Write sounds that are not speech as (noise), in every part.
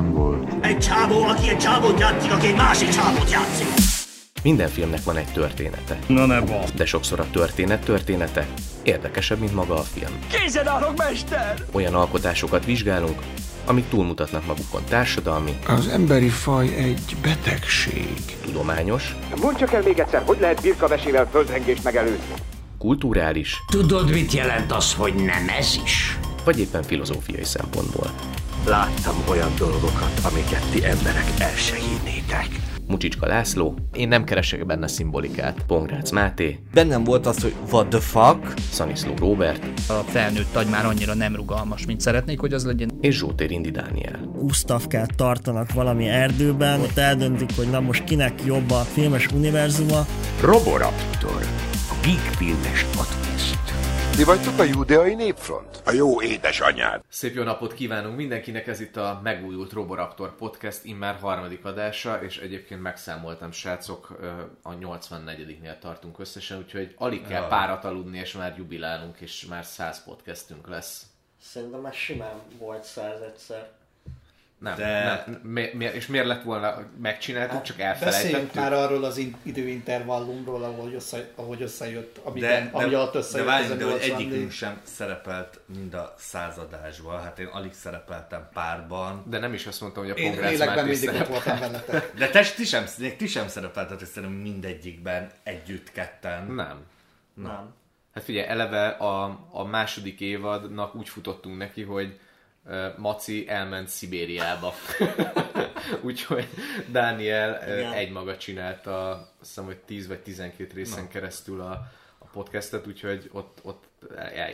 nem volt. Egy csávó, aki egy csávót játszik, aki egy másik csávót játszik. Minden filmnek van egy története. Na ne basz. De sokszor a történet története érdekesebb, mint maga a film. Készen állok, mester! Olyan alkotásokat vizsgálunk, amik túlmutatnak magukon társadalmi, Az emberi faj egy betegség. tudományos, Mondd csak el még egyszer, hogy lehet birkavesével földrengést megelőzni? kulturális Tudod, mit jelent az, hogy nem ez is? vagy éppen filozófiai szempontból. Láttam olyan dolgokat, amiket ti emberek el se hinnétek. Mucsicska László, én nem keresek benne szimbolikát. Pongrácz Máté, Bennem volt az, hogy what the fuck, Szaniszló Róbert A felnőtt agy már annyira nem rugalmas, mint szeretnék, hogy az legyen. és Zsótér Indi Dániel. Gustavkát tartanak valami erdőben, ott eldöntik, hogy na most kinek jobb a filmes univerzuma. Roboraptor. A Geek Filmes Podcast. Ti vagytok a judeai népfront? A jó édesanyád. Szép jó napot kívánunk mindenkinek, ez itt a megújult Roboraptor Podcast immár harmadik adása, és egyébként megszámoltam, srácok, a 84-nél tartunk összesen, úgyhogy alig kell párat aludni, és már jubilálunk, és már 100 podcastünk lesz. Szerintem már simán volt száz egyszer. Nem, De- nem mi, mi, és miért lett volna, megcsináltuk, csak Beszéljünk elfelejtettük. már arról az in- időintervallumról, ahogy, össze, ahogy összejött, amiben, de, ami alatt de, de összejött várjunk, ez de a hogy 84. egyikünk sem szerepelt mind a századásban. Hát én alig szerepeltem párban. De nem is azt mondtam, hogy a Én Pongrácz lélekben Máté mindig ott voltam veletek. De te, ti sem, ti sem szerepeltetek szerintem mindegyikben együtt ketten. Nem. Nem. Hát figyelj, eleve a, a második évadnak úgy futottunk neki, hogy Maci elment Szibériába. (laughs) Úgyhogy Dániel Igen. egymaga csinálta, azt hiszem, hogy 10 vagy 12 részen keresztül a, a podcastet, úgyhogy ott, ott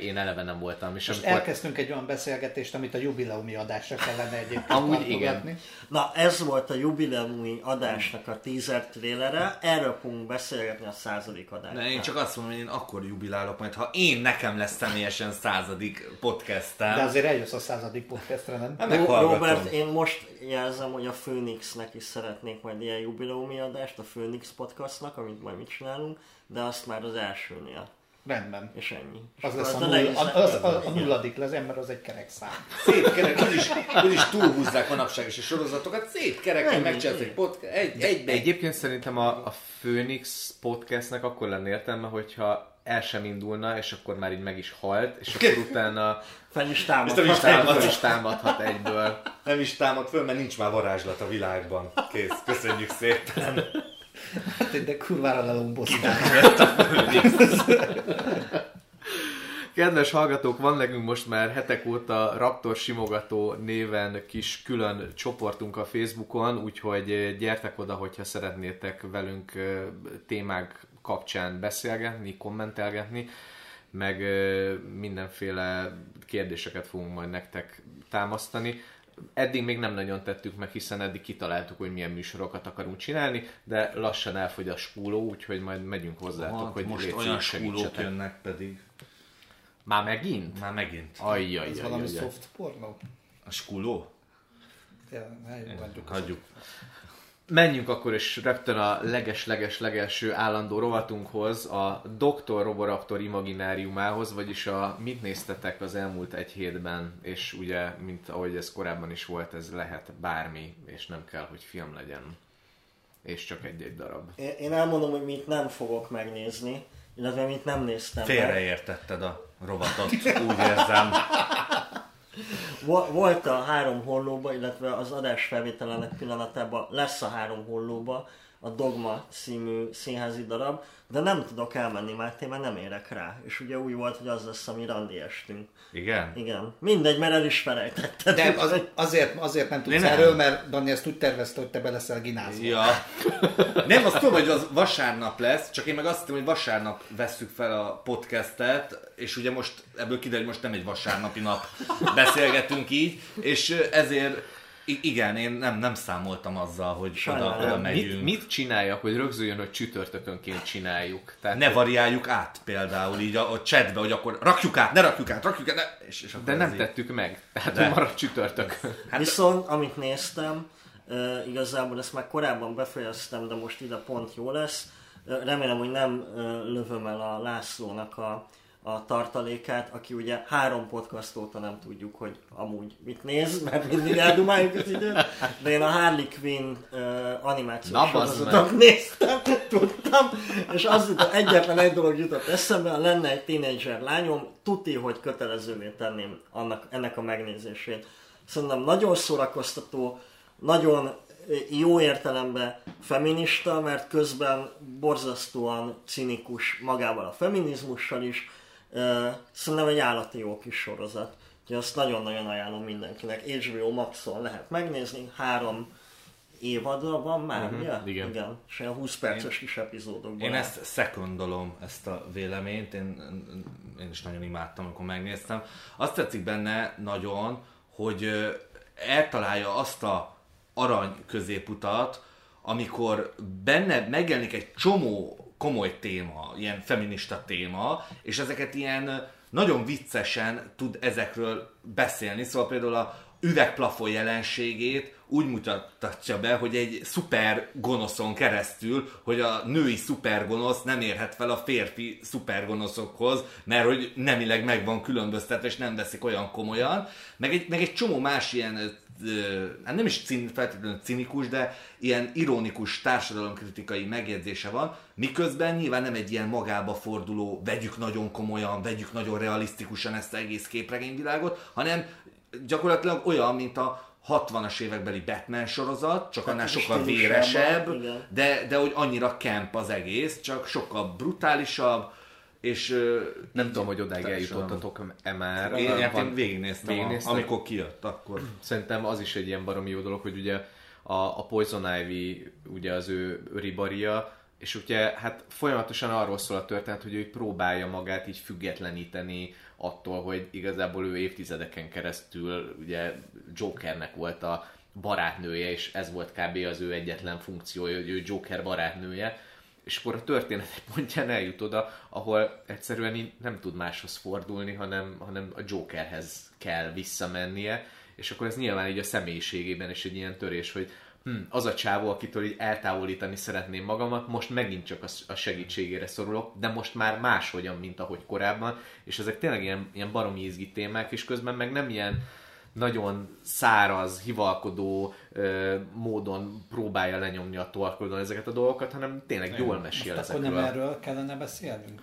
én eleve nem voltam. És Most amikor- elkezdtünk egy olyan beszélgetést, amit a jubileumi adásra kellene egyébként Amúgy igen. Na ez volt a jubileumi adásnak a teaser trélere, erről fogunk beszélgetni a századik adásban. Én csak azt mondom, hogy én akkor jubilálok majd, ha én nekem lesz személyesen századik podcastem. De azért eljössz a századik podcastra, nem? Hát Ro- meghallgatom. Robert, én most jelzem, hogy a Phoenixnek is szeretnék majd ilyen jubileumi adást, a Phoenix podcastnak, amit majd mit csinálunk, de azt már az elsőnél. Rendben. És ennyi. És Az lesz a, azt null, ne is- a, az, a, a nulladik lesz, mert az egy kerek szám. Szép kerek, úgyis, úgyis túlhúzzák manapság is a sorozatokat, szép kereken Ennyi, megcsinálsz egy podcast, egy, egybe egy Egyébként szerintem a, a Phoenix podcastnek akkor lenne értelme, hogyha el sem indulna, és akkor már így meg is halt, és akkor (laughs) utána Fel is nem is támad. támad. támad, is támadhat egyből. nem is támad föl, mert nincs már varázslat a világban. Kész, köszönjük szépen. Hát de kurvára. Kedves hallgatók, van nekünk most már hetek óta Raptor Simogató néven kis külön csoportunk a Facebookon, úgyhogy gyertek oda, hogyha szeretnétek velünk témák kapcsán beszélgetni, kommentelgetni, meg mindenféle kérdéseket fogunk majd nektek támasztani. Eddig még nem nagyon tettük meg, hiszen eddig kitaláltuk, hogy milyen műsorokat akarunk csinálni, de lassan elfogy a spúló, úgyhogy majd megyünk hozzátok, Hát, hogy most légy olyan segítsetek. jönnek pedig. Már megint? Már megint. Ajjaj, Ez valami jaj, jaj. soft pornó? A skuló? Ja, hagyjuk. Hagyjuk. Menjünk akkor is rögtön a leges-leges-legelső állandó rovatunkhoz, a Dr. Roboraptor imagináriumához, vagyis a mit néztetek az elmúlt egy hétben, és ugye, mint ahogy ez korábban is volt, ez lehet bármi, és nem kell, hogy film legyen. És csak egy-egy darab. Én elmondom, hogy mit nem fogok megnézni, illetve mit nem néztem. Félreértetted a rovatot, úgy érzem. Vo- Volt a három hollóba, illetve az adás felvételenek pillanatában lesz a három hollóba a Dogma című színházi darab, de nem tudok elmenni mert nem érek rá. És ugye úgy volt, hogy az lesz, ami randi estünk. Igen? Igen. Mindegy, mert el is felejtetted. De az, azért, azért nem tudsz Én nem. erről, mert Dani ezt úgy tervezte, hogy te be leszel ginázva. Ja. (laughs) Nem, azt tudom, hogy az vasárnap lesz, csak én meg azt hittem, hogy vasárnap vesszük fel a podcastet, és ugye most ebből kiderül, hogy most nem egy vasárnapi nap beszélgetünk így, és ezért i- igen, én nem, nem számoltam azzal, hogy oda, Sajnálom. oda Mit, megyünk. mit csináljak, hogy rögzüljön, hogy csütörtökönként csináljuk? Tehát, Ne variáljuk át például így a, a chatbe, hogy akkor rakjuk át, ne rakjuk át, rakjuk át, ne, és, és akkor de nem így- tettük meg. Tehát De. marad csütörtökön. Hát- Viszont, amit néztem, uh, igazából ezt már korábban befejeztem, de most ide pont jó lesz. Uh, remélem, hogy nem uh, lövöm el a Lászlónak a, a tartalékát, aki ugye három podcast óta nem tudjuk, hogy amúgy mit néz, mert mindig eldumáljuk az időt, de én a Harley Quinn uh, animációs sorozatot néztem, tudtam, és az jutott, egyetlen egy dolog jutott eszembe, ha lenne egy tínédzser lányom, tuti, hogy kötelezővé tenném annak, ennek a megnézését. Szerintem nagyon szórakoztató, nagyon jó értelemben feminista, mert közben borzasztóan cinikus magával a feminizmussal is. Szerintem egy állati jó kis sorozat. Úgyhogy azt nagyon-nagyon ajánlom mindenkinek. HBO Maxon lehet megnézni, három évadra van már, Mhm, ugye? igen. igen. És ilyen 20 perces kis epizódokban. Én áll. ezt szekundolom, ezt a véleményt, én, én is nagyon imádtam, amikor megnéztem. Azt tetszik benne nagyon, hogy eltalálja azt a arany középutat, amikor benne megjelenik egy csomó komoly téma, ilyen feminista téma, és ezeket ilyen nagyon viccesen tud ezekről beszélni. Szóval például a üvegplafon jelenségét úgy mutatja be, hogy egy szuper gonoszon keresztül, hogy a női szupergonosz nem érhet fel a férfi szupergonoszokhoz, mert hogy nemileg meg van különböztetve, és nem veszik olyan komolyan. Meg egy, meg egy csomó más ilyen hát nem is cin, feltétlenül cinikus, de ilyen ironikus társadalomkritikai megjegyzése van, miközben nyilván nem egy ilyen magába forduló, vegyük nagyon komolyan, vegyük nagyon realisztikusan ezt az egész képregényvilágot, hanem gyakorlatilag olyan, mint a 60-as évekbeli Batman sorozat, csak annál sokkal véresebb, igen. de, de hogy annyira camp az egész, csak sokkal brutálisabb, és Nem tudom, hogy odáig eljutottatok-e már. Én, én, Van- én végignéztem, Végignézted? a, amikor kijött, akkor. Szerintem az is egy ilyen baromi jó dolog, hogy ugye a, a Poison Ivy ugye az ő ribaria, és ugye hát folyamatosan arról szól a történet, hogy ő próbálja magát így függetleníteni attól, hogy igazából ő évtizedeken keresztül ugye Jokernek volt a barátnője, és ez volt kb. az ő egyetlen funkciója, hogy ő Joker barátnője, és akkor a történet egy pontján eljut oda, ahol egyszerűen nem tud máshoz fordulni, hanem, hanem a Jokerhez kell visszamennie, és akkor ez nyilván így a személyiségében is egy ilyen törés, hogy hm, az a csávó, akitől így eltávolítani szeretném magamat, most megint csak a segítségére szorulok, de most már máshogyan, mint ahogy korábban, és ezek tényleg ilyen, ilyen baromi izgi témák, és közben meg nem ilyen nagyon száraz, hivalkodó ö, módon próbálja lenyomni a torkodon ezeket a dolgokat, hanem tényleg jól mesél Most akkor nem ezekről. erről kellene beszélnünk?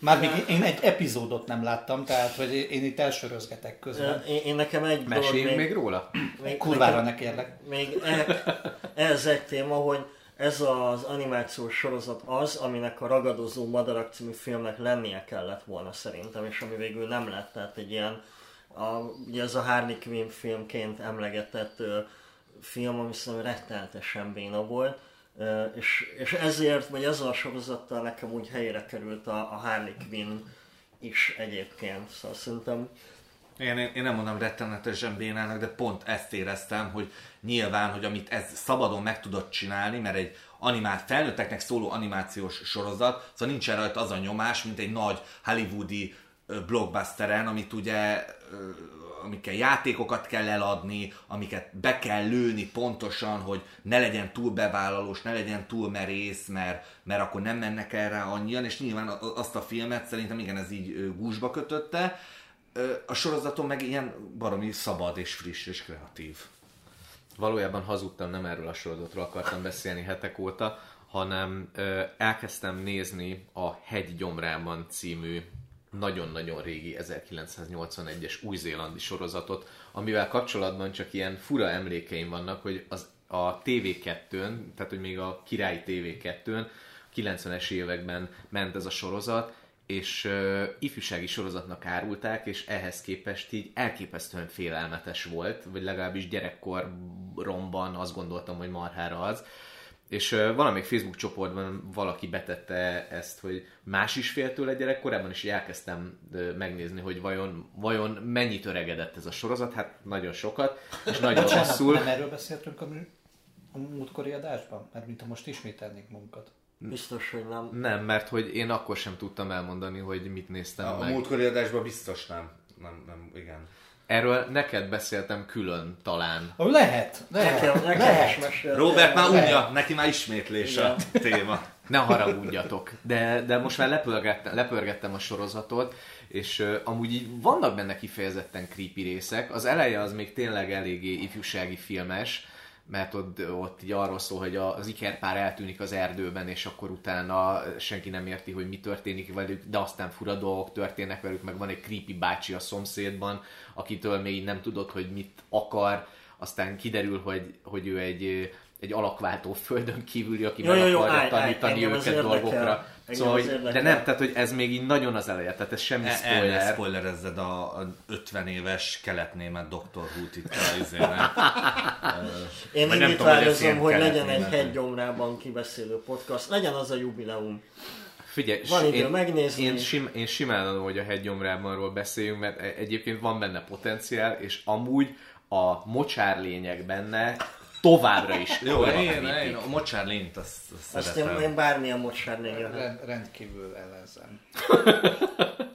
Már még én egy epizódot nem láttam, tehát hogy én itt elsörözgetek közben. Én, én nekem egy dolog Meséljünk még róla? még, Kurvára nekem- ne kérlek. Még e, ez egy téma, hogy ez az animációs sorozat az, aminek a Ragadozó Madarak című filmnek lennie kellett volna szerintem, és ami végül nem lett, tehát egy ilyen, a, ugye ez a Harley Quinn filmként emlegetett ö, film, ami szerintem rettenetesen béna volt, és, és ezért, vagy ezzel a sorozattal nekem úgy helyére került a, a Harley Quinn is egyébként, szóval szerintem Én, én, nem mondom rettenetesen bénának, de pont ezt éreztem, hogy nyilván, hogy amit ez szabadon meg tudott csinálni, mert egy animált, felnőtteknek szóló animációs sorozat, szóval nincsen rajta az a nyomás, mint egy nagy hollywoodi blockbusteren, amit ugye amikkel játékokat kell eladni, amiket be kell lőni pontosan, hogy ne legyen túl bevállalós, ne legyen túl merész, mert, mert akkor nem mennek el rá annyian, és nyilván azt a filmet szerintem igen, ez így gúzsba kötötte. A sorozaton meg ilyen baromi szabad és friss és kreatív. Valójában hazudtam, nem erről a sorozatról akartam beszélni hetek óta, hanem ö, elkezdtem nézni a Hegy gyomrában című nagyon-nagyon régi 1981-es új-zélandi sorozatot, amivel kapcsolatban csak ilyen fura emlékeim vannak, hogy az a TV2-n, tehát hogy még a királyi TV2-n 90-es években ment ez a sorozat, és uh, ifjúsági sorozatnak árulták, és ehhez képest így elképesztően félelmetes volt, vagy legalábbis gyerekkoromban azt gondoltam, hogy marhára az. És valamelyik Facebook csoportban valaki betette ezt, hogy más is fél tőle gyerekkorában, és így elkezdtem megnézni, hogy vajon, vajon mennyit öregedett ez a sorozat, hát nagyon sokat, és nagyon Bocsánat, rosszul. nem erről beszéltünk a, mű- a múltkori adásban? Mert mint ha most ismételnék munkat. biztos, hogy nem. Nem, mert hogy én akkor sem tudtam elmondani, hogy mit néztem A, a meg. múltkori adásban biztos nem. Nem, nem, igen. Erről neked beszéltem külön talán. Ó, lehet, lehet, Nekem, nekem is lehet. mesél. Robert már lehet. unja, neki már ismétlés a téma. Ne haragudjatok. De, de most már lepörgettem, lepörgettem a sorozatot, és uh, amúgy így vannak benne kifejezetten creepy részek. Az eleje az még tényleg eléggé ifjúsági filmes, mert ott, ott így arról szól, hogy az ikerpár eltűnik az erdőben, és akkor utána senki nem érti, hogy mi történik velük, de aztán fura dolgok történnek velük, meg van egy creepy bácsi a szomszédban, akitől még nem tudod, hogy mit akar, aztán kiderül, hogy, hogy ő egy, egy alakváltó földön kívüli, aki Jó, meg jó, jó, akarja állj, tanítani állj, őket érdekel. dolgokra. Engem Szóval, hogy, de nem, tehát hogy ez még így nagyon az eleje, tehát ez semmi El, el ne spoiler. spoilerezzed a, a 50 éves keletnémet Dr. Who-t itt a izének. (laughs) Én nem tudom, hogy legyen egy hegygyomrában kibeszélő podcast, legyen az a jubileum. Figyelj, Van idő én, megnézni. Én, sim, én simán adom, hogy a hegygyomrábanról beszéljünk, mert e- egyébként van benne potenciál, és amúgy a mocsárlények benne továbbra is Jó, én, én a mocsár lényt azt, azt Azt én, szeretem. én bármilyen mocsárnél jöhet. Rend, rendkívül ellenzem. (laughs)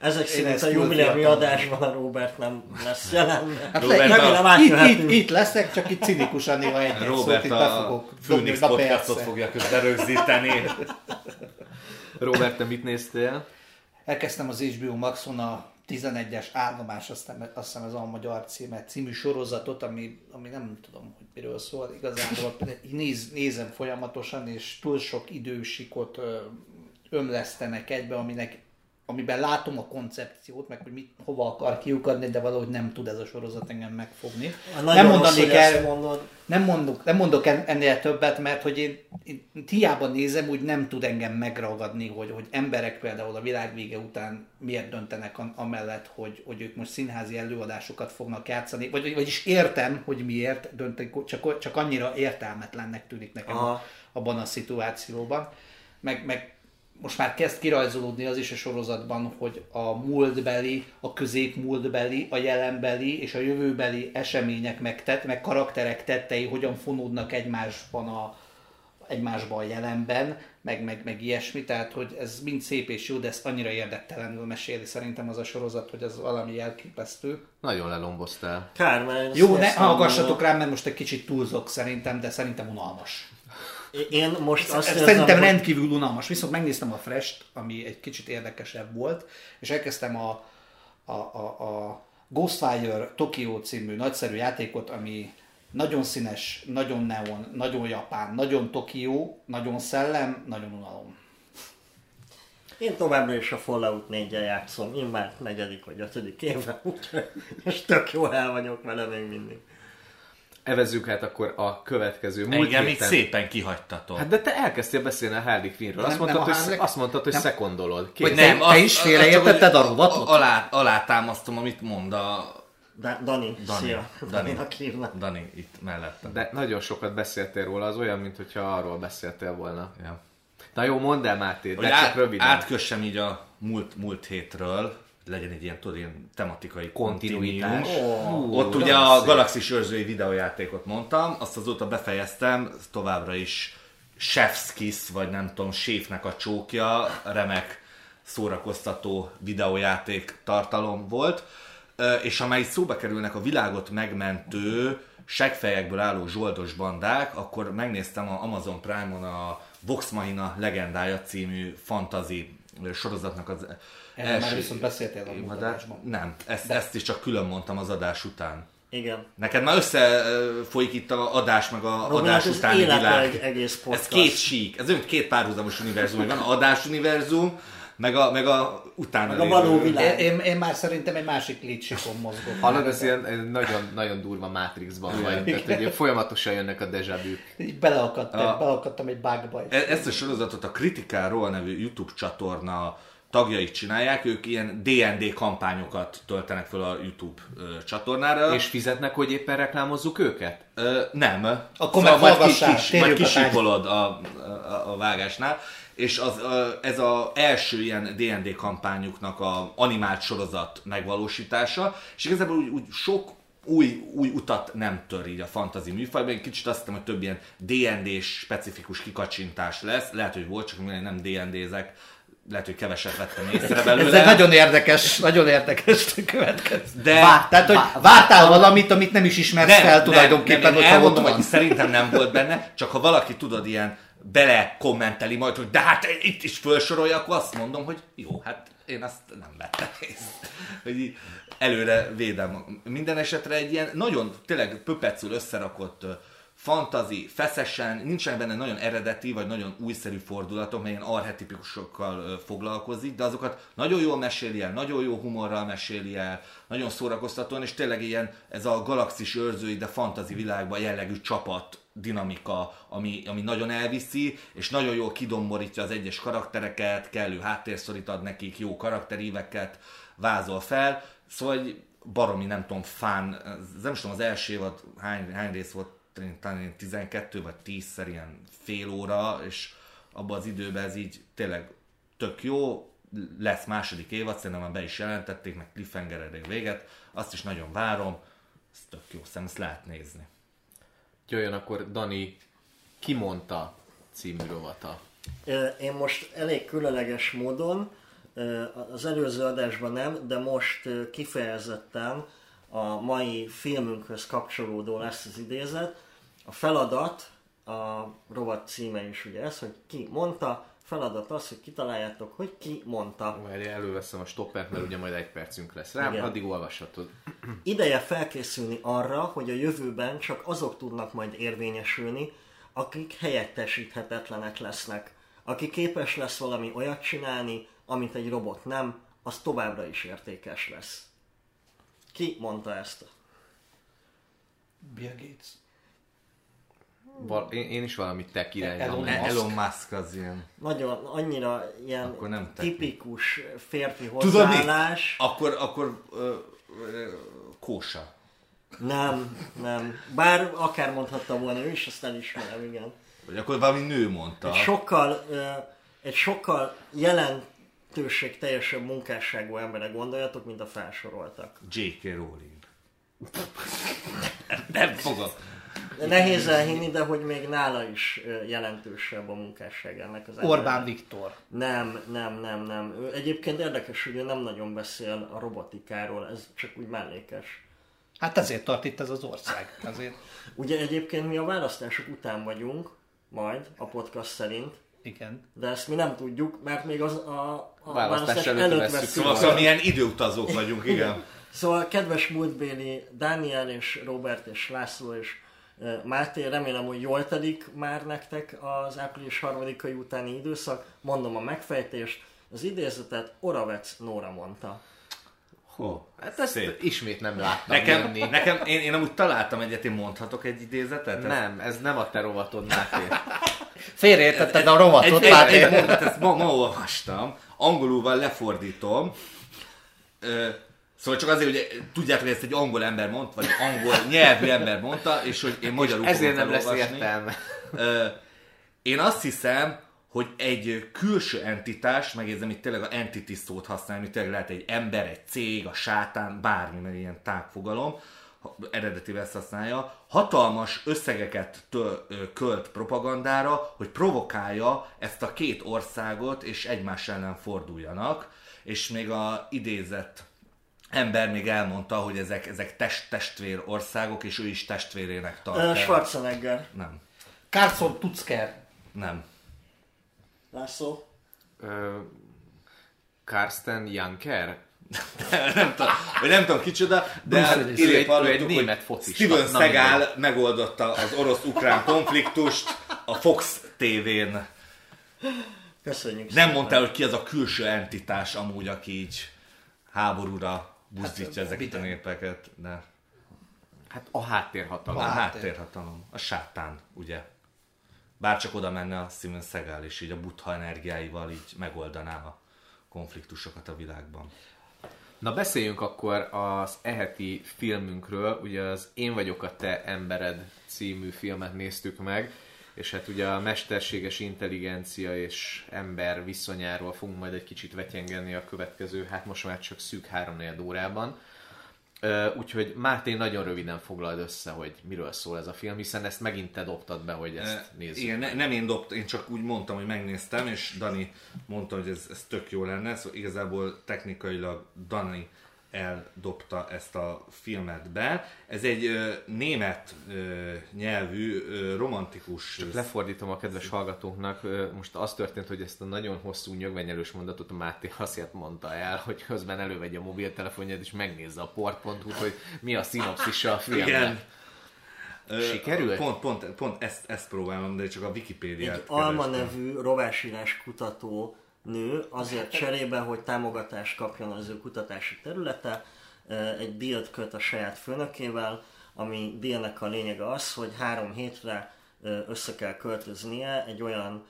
Ezek szerint a jubileumi adásban a Robert nem lesz jelen. Hát Robert, le, remélem itt, átjöhetünk. itt, itt leszek, csak itt cinikusan néha egy szót Robert itt be a fogok na podcastot fogja közben rögzíteni. Robert, te mit néztél? Elkezdtem az HBO Maxon a 11-es állomás, aztán azt hiszem ez a magyar címe, című sorozatot, ami, ami nem tudom, hogy miről szól igazából. Néz, nézem folyamatosan, és túl sok idősikot ömlesztenek egybe, aminek amiben látom a koncepciót, meg hogy mit, hova akar kiukadni, de valahogy nem tud ez a sorozat engem megfogni. Nem rossz, mondanék hogy el, mondod. nem mondok, nem mondok en- ennél többet, mert hogy én, én hiába nézem, úgy nem tud engem megragadni, hogy, hogy emberek például a világ vége után miért döntenek amellett, hogy, hogy ők most színházi előadásokat fognak játszani, vagy, vagyis értem, hogy miért döntenek, csak, csak annyira értelmetlennek tűnik nekem Aha. abban a szituációban. Meg, meg most már kezd kirajzolódni az is a sorozatban, hogy a múltbeli, a középmúltbeli, a jelenbeli és a jövőbeli események meg, tett, meg karakterek tettei hogyan fonódnak egymásban a, egymásban a jelenben, meg, meg, meg ilyesmi, tehát hogy ez mind szép és jó, de ezt annyira érdektelenül meséli szerintem az a sorozat, hogy ez valami elképesztő. Nagyon lelomboztál. Kár, mert Jó, ne hallgassatok rám, mert most egy kicsit túlzok szerintem, de szerintem unalmas. Én most azt Ez érzem, Szerintem rendkívül unalmas. Viszont megnéztem a Fresh-t, ami egy kicsit érdekesebb volt, és elkezdtem a, a, a, a Ghostfire Tokyo című nagyszerű játékot, ami nagyon színes, nagyon neon, nagyon japán, nagyon Tokió, nagyon szellem, nagyon unalom. Én továbbra is a Fallout 4 játszom, én már negyedik vagy ötödik éve, úgyhogy és tök jó el vagyok vele még mindig. Evezzük hát akkor a következő. Múlt így héten- szépen kihagytatok. Hát de te elkezdtél beszélni a Harley Quinnről. Azt Nem- nem mondtad, a hogy, azt mondtad, hogy nem. szekondolod. Vagy Kész. nem, te is félreértetted a rovatot? Alá, alátámasztom, amit mond a Da- Dani, Dani. szia. Dani. Hívnak. Dani itt mellettem. De nagyon sokat beszéltél róla, az olyan, mintha arról beszéltél volna. Ja. Na jó, mondd el Máté, de Hogy csak át, röviden. átkössem így a múlt, múlt hétről, legyen egy ilyen, tudod, ilyen tematikai Kontinuitás. Ó, Ott ugye a. Galaxis őrzői videójátékot mondtam, azt azóta befejeztem, továbbra is Chef's Kiss, vagy nem tudom, séfnek a csókja, remek szórakoztató videójáték tartalom volt, és amely szóba kerülnek a világot megmentő seggfejekből álló zsoldos bandák, akkor megnéztem a Amazon Prime-on a Vox Machina legendája című fantazi sorozatnak az Erről már viszont beszéltél a mutatásban. Nem, ezt, ezt is csak külön mondtam az adás után. Igen. Neked már összefolyik itt a adás meg a Robi, adás hát ez utáni világ. egy egész Ez podcast. két sík, ez olyan két párhuzamos univerzum, van a adás univerzum, meg a, meg a utána Meg a való világ. Én, én, én már szerintem egy másik létsikon mozgok. Hallod, ez ilyen eh, nagyon, nagyon durva Matrixban vagy, tehát hogy ilyen folyamatosan jönnek a deja vu Így beleakadtam, A- beleakadtam egy bugba. E- Ezt a sorozatot a Kritikáról nevű YouTube csatorna tagjai csinálják, ők ilyen D&D kampányokat töltenek fel a YouTube ö, csatornára. És fizetnek, hogy éppen reklámozzuk őket? Ö, nem. Akkor meg majd, hallgassál, kis, térjünk majd a a, a, a vágásnál. És az, ö, ez az első ilyen D&D kampányuknak a animált sorozat megvalósítása, és igazából úgy, úgy sok új, új utat nem tör így a fantasy műfajban. Én kicsit azt hittem, hogy több ilyen D&D-s specifikus kikacsintás lesz. Lehet, hogy volt, csak nem D&D-zek. Lehet, hogy keveset vettem (laughs) észre Ez belőle. egy nagyon érdekes, nagyon érdekes következő. De- Vár, tehát, hogy vá- vártál valamit, amit nem is ismersz fel tulajdonképpen, nem, hogyha elmondom, ott van. hogy szerintem nem volt benne, csak ha valaki tudod ilyen bele kommenteli majd, hogy de hát itt is felsorolja, akkor azt mondom, hogy jó, hát én azt nem vettem észre. Hogy előre védem. Minden esetre egy ilyen nagyon tényleg pöpecül összerakott ö, fantazi, feszesen, nincsenek benne nagyon eredeti, vagy nagyon újszerű fordulatok, mert ilyen arhetipikusokkal foglalkozik, de azokat nagyon jól meséli el, nagyon jó humorral meséli el, nagyon szórakoztatóan, és tényleg ilyen ez a galaxis őrzői, de fantazi világban jellegű csapat dinamika, ami, ami nagyon elviszi, és nagyon jól kidomborítja az egyes karaktereket, kellő háttérszorít ad nekik, jó karakteríveket vázol fel, szóval baromi, nem tudom, fán, nem is tudom, az első évad hány, hány rész volt, talán ilyen 12 vagy 10 ilyen fél óra, és abban az időben ez így tényleg tök jó, lesz második évad, szerintem már be is jelentették, meg cliffhanger véget, azt is nagyon várom, ez tök jó, szerintem ezt lehet nézni. Jöjjön akkor Dani kimondta című rovata. Én most elég különleges módon, az előző adásban nem, de most kifejezetten a mai filmünkhöz kapcsolódó lesz az idézet. A feladat, a rovat címe is ugye ez, hogy ki mondta, feladat az, hogy kitaláljátok, hogy ki mondta. Várj, előveszem a stoppert, mert ugye majd egy percünk lesz rá, Igen. addig olvashatod. Ideje felkészülni arra, hogy a jövőben csak azok tudnak majd érvényesülni, akik helyettesíthetetlenek lesznek. Aki képes lesz valami olyat csinálni, amit egy robot nem, az továbbra is értékes lesz. Ki mondta ezt? Bill Gates. Val- én, én is valamit tech irányba Elon. Elon Musk az ilyen. Nagyon, annyira ilyen Akkor nem tipikus férfi Tudod hozzáállás. Akkor, akkor ö, ö, kósa. Nem, nem. Bár akár mondhatta volna ő is, azt elismerem, igen. Vagy akkor valami nő mondta. Egy sokkal, ö, egy sokkal jelentőség teljesebb munkásságú emberre gondoljatok, mint a felsoroltak. J.K. Rowling. nem fogom. De nehéz elhinni, de hogy még nála is jelentősebb a munkásság ennek az Orbán embernek. Viktor. Nem, nem, nem, nem. Ő egyébként érdekes, hogy ő nem nagyon beszél a robotikáról, ez csak úgy mellékes. Hát ezért tart itt ez az ország. Ezért, (laughs) Ugye egyébként mi a választások után vagyunk, majd a podcast szerint, igen. de ezt mi nem tudjuk, mert még az a, a Választás választás előtt előtt veszünk. Szóval, szóval milyen időutazók vagyunk, igen. Szóval kedves múltbéli Dániel és Robert és László és Máté, remélem, hogy jól telik már nektek az április harmadikai utáni időszak. Mondom a megfejtést. Az idézetet Oravec Nóra mondta. Hó, Hát ezt Szép. ismét nem láttam Nekem, jönni. nekem én, én amúgy találtam egyet, én mondhatok egy idézetet? Nem, ez nem a te rovatod, Máté. (laughs) Félreértetted a rovatot, Egy, már egy, egy mondat, ezt ma, ma olvastam, angolulval lefordítom. Ö, szóval csak azért, hogy tudjátok, hogy ezt egy angol ember mondta, vagy angol nyelvű ember mondta, és hogy én magyarul Ezért fogom nem lesz felolvasni. értelme. Én azt hiszem, hogy egy külső entitás, megjegyzem, itt tényleg a entity szót használni, tényleg lehet egy ember, egy cég, a sátán, bármi, mert ilyen tágfogalom, eredetivel ezt használja, hatalmas összegeket ö, költ propagandára, hogy provokálja ezt a két országot, és egymás ellen forduljanak, és még a idézett ember még elmondta, hogy ezek, ezek test, testvér országok, és ő is testvérének tartja. Schwarzenegger. Nem, Carson Tucker. nem. László? Ö, Karsten Janker? nem tudom, vagy nem tudom kicsoda, de Bruce hát ő hallottuk, hogy német focista. Steven Seagal megoldotta az orosz-ukrán konfliktust a Fox TV-n. Köszönjük Nem mondta, hogy ki az a külső entitás amúgy, aki így háborúra buzdítja Hát, ezeket a népeket, de Hát a háttérhatalom. a háttér. háttérhatalom, a sátán, ugye? Bár csak oda menne a Steven Seagal, és így a buddha energiáival így megoldaná a konfliktusokat a világban. Na beszéljünk akkor az eheti filmünkről, ugye az Én vagyok a te embered című filmet néztük meg, és hát ugye a mesterséges intelligencia és ember viszonyáról fogunk majd egy kicsit vetyengeni a következő, hát most már csak szűk 3 órában. Úgyhogy Máté nagyon röviden foglald össze, hogy miről szól ez a film, hiszen ezt megint te dobtad be, hogy ezt nézzük. Igen, ne, nem én dobtam, én csak úgy mondtam, hogy megnéztem, és Dani mondta, hogy ez, ez tök jó lenne, szóval igazából technikailag Dani eldobta ezt a filmet be. Ez egy ö, német ö, nyelvű ö, romantikus... Csak lefordítom a kedves hallgatóknak, ö, most az történt, hogy ezt a nagyon hosszú nyögvenyelős mondatot a Máté azért mondta el, hogy közben elővegye a mobiltelefonját és megnézze a port.hu-t, hogy mi a szinopszisa a filmnek. Igen. Sikerült? Pont, pont, pont ezt, ezt próbálom, de csak a Wikipédiát Egy Alma nevű rovásírás kutató nő azért cserébe, hogy támogatást kapjon az ő kutatási területe, egy díjat köt a saját főnökével, ami díjnak a lényege az, hogy három hétre össze kell költöznie egy olyan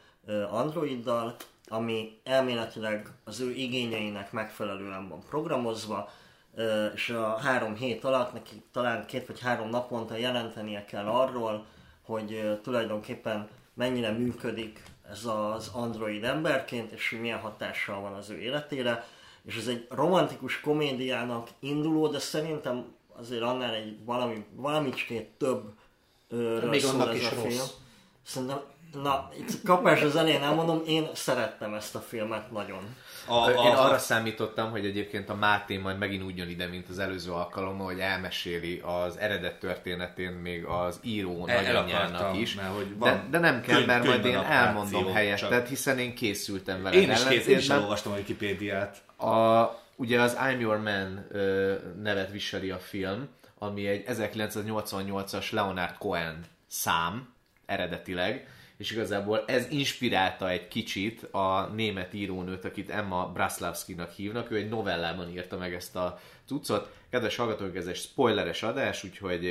androiddal, ami elméletileg az ő igényeinek megfelelően van programozva, és a három hét alatt neki talán két vagy három naponta jelentenie kell arról, hogy tulajdonképpen mennyire működik ez az android emberként, és hogy milyen hatással van az ő életére. És ez egy romantikus komédiának induló, de szerintem azért annál egy valami, valamicskét több ö, Még annak ez is a rossz. film. Szerintem, na, itt kapás az elején elmondom, én szerettem ezt a filmet nagyon. A, A, a, Én a, arra számítottam, hogy egyébként a Máté majd megint úgy jön ide, mint az előző alkalommal, hogy elmeséli az eredet történetén még az író El- nagyanyjának is. mert hogy de, van de nem kell, könyv- mert majd én elmondom helyetted, csak- hiszen én készültem vele. én is, kész, én is elolvastam a Wikipédiát. A, ugye az I'm Your Man ö, nevet viseli a film, ami egy 1988-as Leonard Cohen szám, eredetileg, és igazából ez inspirálta egy kicsit a német írónőt, akit Emma Braslavskinak hívnak, ő egy novellában írta meg ezt a cuccot. Kedves hallgatók, ez egy spoileres adás, úgyhogy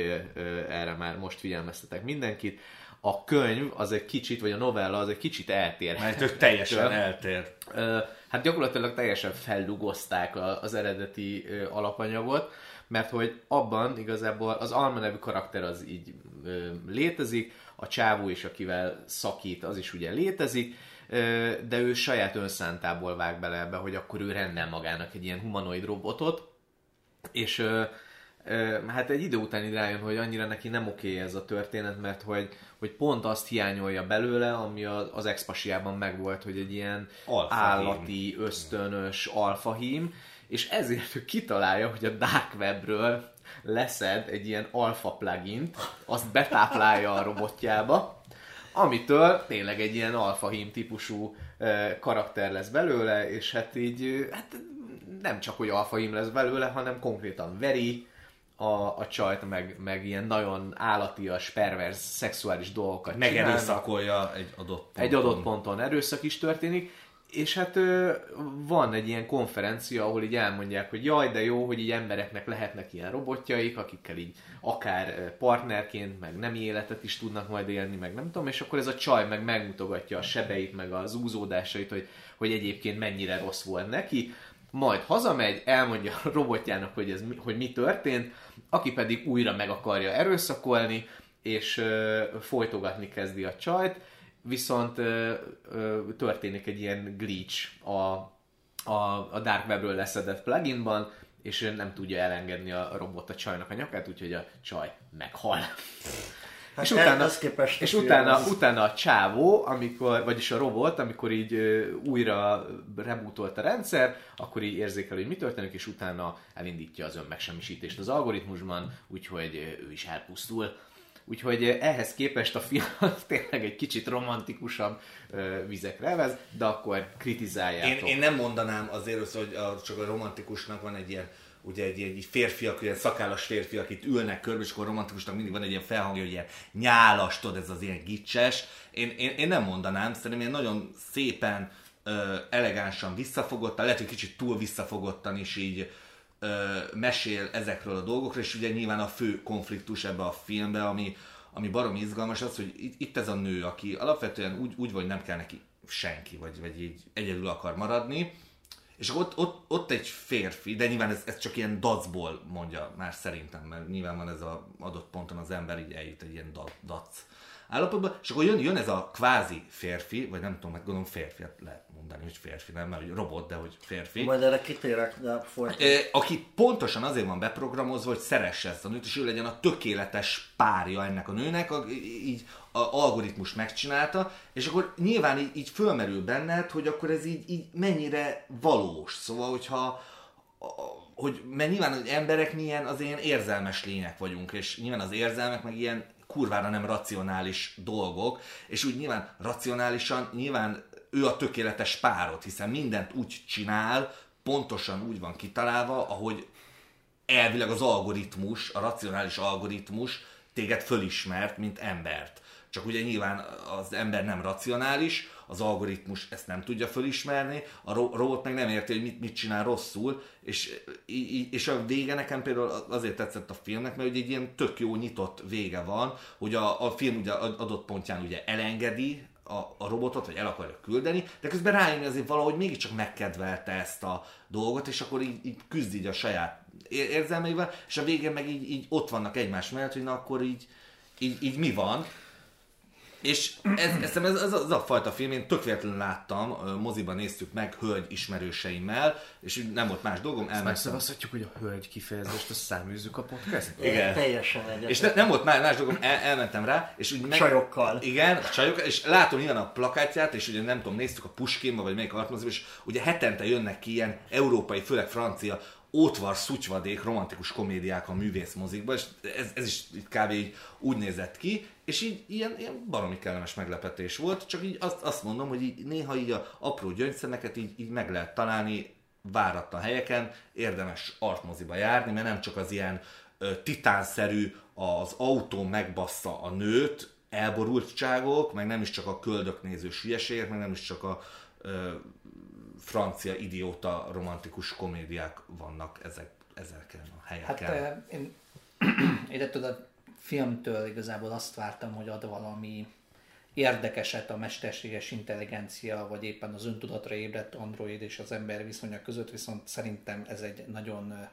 erre már most figyelmeztetek mindenkit. A könyv az egy kicsit, vagy a novella az egy kicsit eltér. Mert ők teljesen eltér. Hát gyakorlatilag teljesen fellugozták az eredeti alapanyagot, mert hogy abban igazából az Alma nevű karakter az így ö, létezik, a csávó is, akivel szakít, az is ugye létezik, de ő saját önszántából vág bele ebbe, hogy akkor ő rendel magának egy ilyen humanoid robotot, és hát egy idő után így rájön, hogy annyira neki nem oké ez a történet, mert hogy, hogy pont azt hiányolja belőle, ami az expasiában megvolt, hogy egy ilyen Alfahím. állati, ösztönös alfahím, és ezért ő kitalálja, hogy a Dark Webről leszed egy ilyen alfa plugint, azt betáplálja a robotjába, amitől tényleg egy ilyen alfahím típusú ö, karakter lesz belőle, és hát így, hát nem csak, hogy alfahím lesz belőle, hanem konkrétan veri a, a csajt, meg, meg ilyen nagyon állatias, perverz, szexuális dolgokat csinálnak Megerőszakolja egy adott ponton. egy adott ponton. Erőszak is történik, és hát van egy ilyen konferencia, ahol így elmondják, hogy jaj, de jó, hogy így embereknek lehetnek ilyen robotjaik, akikkel így akár partnerként, meg nem életet is tudnak majd élni, meg nem tudom, és akkor ez a csaj meg megmutogatja a sebeit, meg az úzódásait, hogy, hogy egyébként mennyire rossz volt neki, majd hazamegy, elmondja a robotjának, hogy, ez, hogy mi történt, aki pedig újra meg akarja erőszakolni, és folytogatni kezdi a csajt, viszont ö, ö, történik egy ilyen glitch a, a, a Dark Webről leszedett pluginban, és nem tudja elengedni a robot a csajnak a nyakát, úgyhogy a csaj meghal. Hát és utána, képest és utána, az- utána a csávó, amikor, vagyis a robot, amikor így ö, újra rebootolt a rendszer, akkor így érzékel, hogy mi történik, és utána elindítja az önmegsemmisítést az algoritmusban, úgyhogy ő is elpusztul. Úgyhogy ehhez képest a film (laughs) tényleg egy kicsit romantikusabb vizekre vez, de akkor Én, kritizáljátok. én nem mondanám azért, hogy a, csak a romantikusnak van egy ilyen ugye egy, egy férfiak, ilyen szakállas férfiak itt ülnek körbe, és akkor romantikusnak mindig van egy ilyen felhangja, hogy ilyen nyálas, tudod, ez az ilyen gicses. Én, én, én nem mondanám, szerintem ilyen nagyon szépen, ö, elegánsan visszafogottan, lehet, hogy kicsit túl visszafogottan is így ö, mesél ezekről a dolgokról, és ugye nyilván a fő konfliktus ebbe a filmbe, ami, ami baromi izgalmas az, hogy itt, itt ez a nő, aki alapvetően úgy, úgy vagy nem kell neki senki, vagy, vagy így egyedül akar maradni, és ott, ott, ott egy férfi, de nyilván ez, ez csak ilyen dacból mondja már szerintem, mert nyilván van ez a adott ponton az ember így eljut egy ilyen da- dac állapotba, és akkor jön, jön ez a kvázi férfi, vagy nem tudom, meg gondolom férfi, hát lehet mondani, hogy férfi, nem, mert hogy robot, de hogy férfi. Majd erre kitérek, de folyton. Ö, aki pontosan azért van beprogramozva, hogy szeresse ezt a nőt, és ő legyen a tökéletes párja ennek a nőnek, a, így a algoritmus megcsinálta, és akkor nyilván így, így fölmerül benned, hogy akkor ez így, így mennyire valós. Szóval, hogyha a, a- hogy mert nyilván az emberek milyen az ilyen érzelmes lények vagyunk, és nyilván az érzelmek meg ilyen kurvára nem racionális dolgok, és úgy nyilván racionálisan, nyilván ő a tökéletes párod, hiszen mindent úgy csinál, pontosan úgy van kitalálva, ahogy elvileg az algoritmus, a racionális algoritmus téged fölismert, mint embert. Csak ugye nyilván az ember nem racionális, az algoritmus ezt nem tudja fölismerni, a ro- robot meg nem érti, hogy mit, mit csinál rosszul, és, és a vége nekem például azért tetszett a filmnek, mert ugye egy ilyen tök jó nyitott vége van, hogy a, a film ugye adott pontján ugye elengedi a, a robotot, vagy el akarja küldeni, de közben rájön, azért valahogy mégiscsak megkedvelte ezt a dolgot, és akkor így, így küzd így a saját ér- érzelmeivel, és a végén meg így, így ott vannak egymás mellett, hogy na akkor így, így, így mi van. És ez, ez, ez, ez, az a fajta film, én tök véletlenül láttam, moziban néztük meg hölgy ismerőseimmel, és nem volt más dolgom, elmentem. Megszavazhatjuk, hogy a hölgy kifejezést azt száműzzük a podcastba? Igen. Teljesen egyet. És ne, nem volt más, más dolgom, el, elmentem rá, és úgy meg... Csajokkal. Igen, csajokkal, és látom ilyen a plakátját, és ugye nem tudom, néztük a Puskinba, vagy melyik artmoziba, és ugye hetente jönnek ki ilyen európai, főleg francia, ótvar, szutyvadék, romantikus komédiák a művészmozikba, és ez, ez is kb. így úgy nézett ki, és így ilyen, ilyen baromi kellemes meglepetés volt, csak így azt, azt mondom, hogy így néha így a apró gyöngyszemeket így, így meg lehet találni váratlan helyeken, érdemes artmoziba járni, mert nem csak az ilyen ö, titánszerű az autó megbassza a nőt, elborultságok, meg nem is csak a köldöknézős hülyeségek, meg nem is csak a ö, francia idióta romantikus komédiák vannak ezek, ezeken a Hát helyeken. eh, én, (clears throat) ettől a filmtől igazából azt vártam, hogy ad valami érdekeset a mesterséges intelligencia, vagy éppen az öntudatra ébredt android és az ember viszonya között, viszont szerintem ez egy nagyon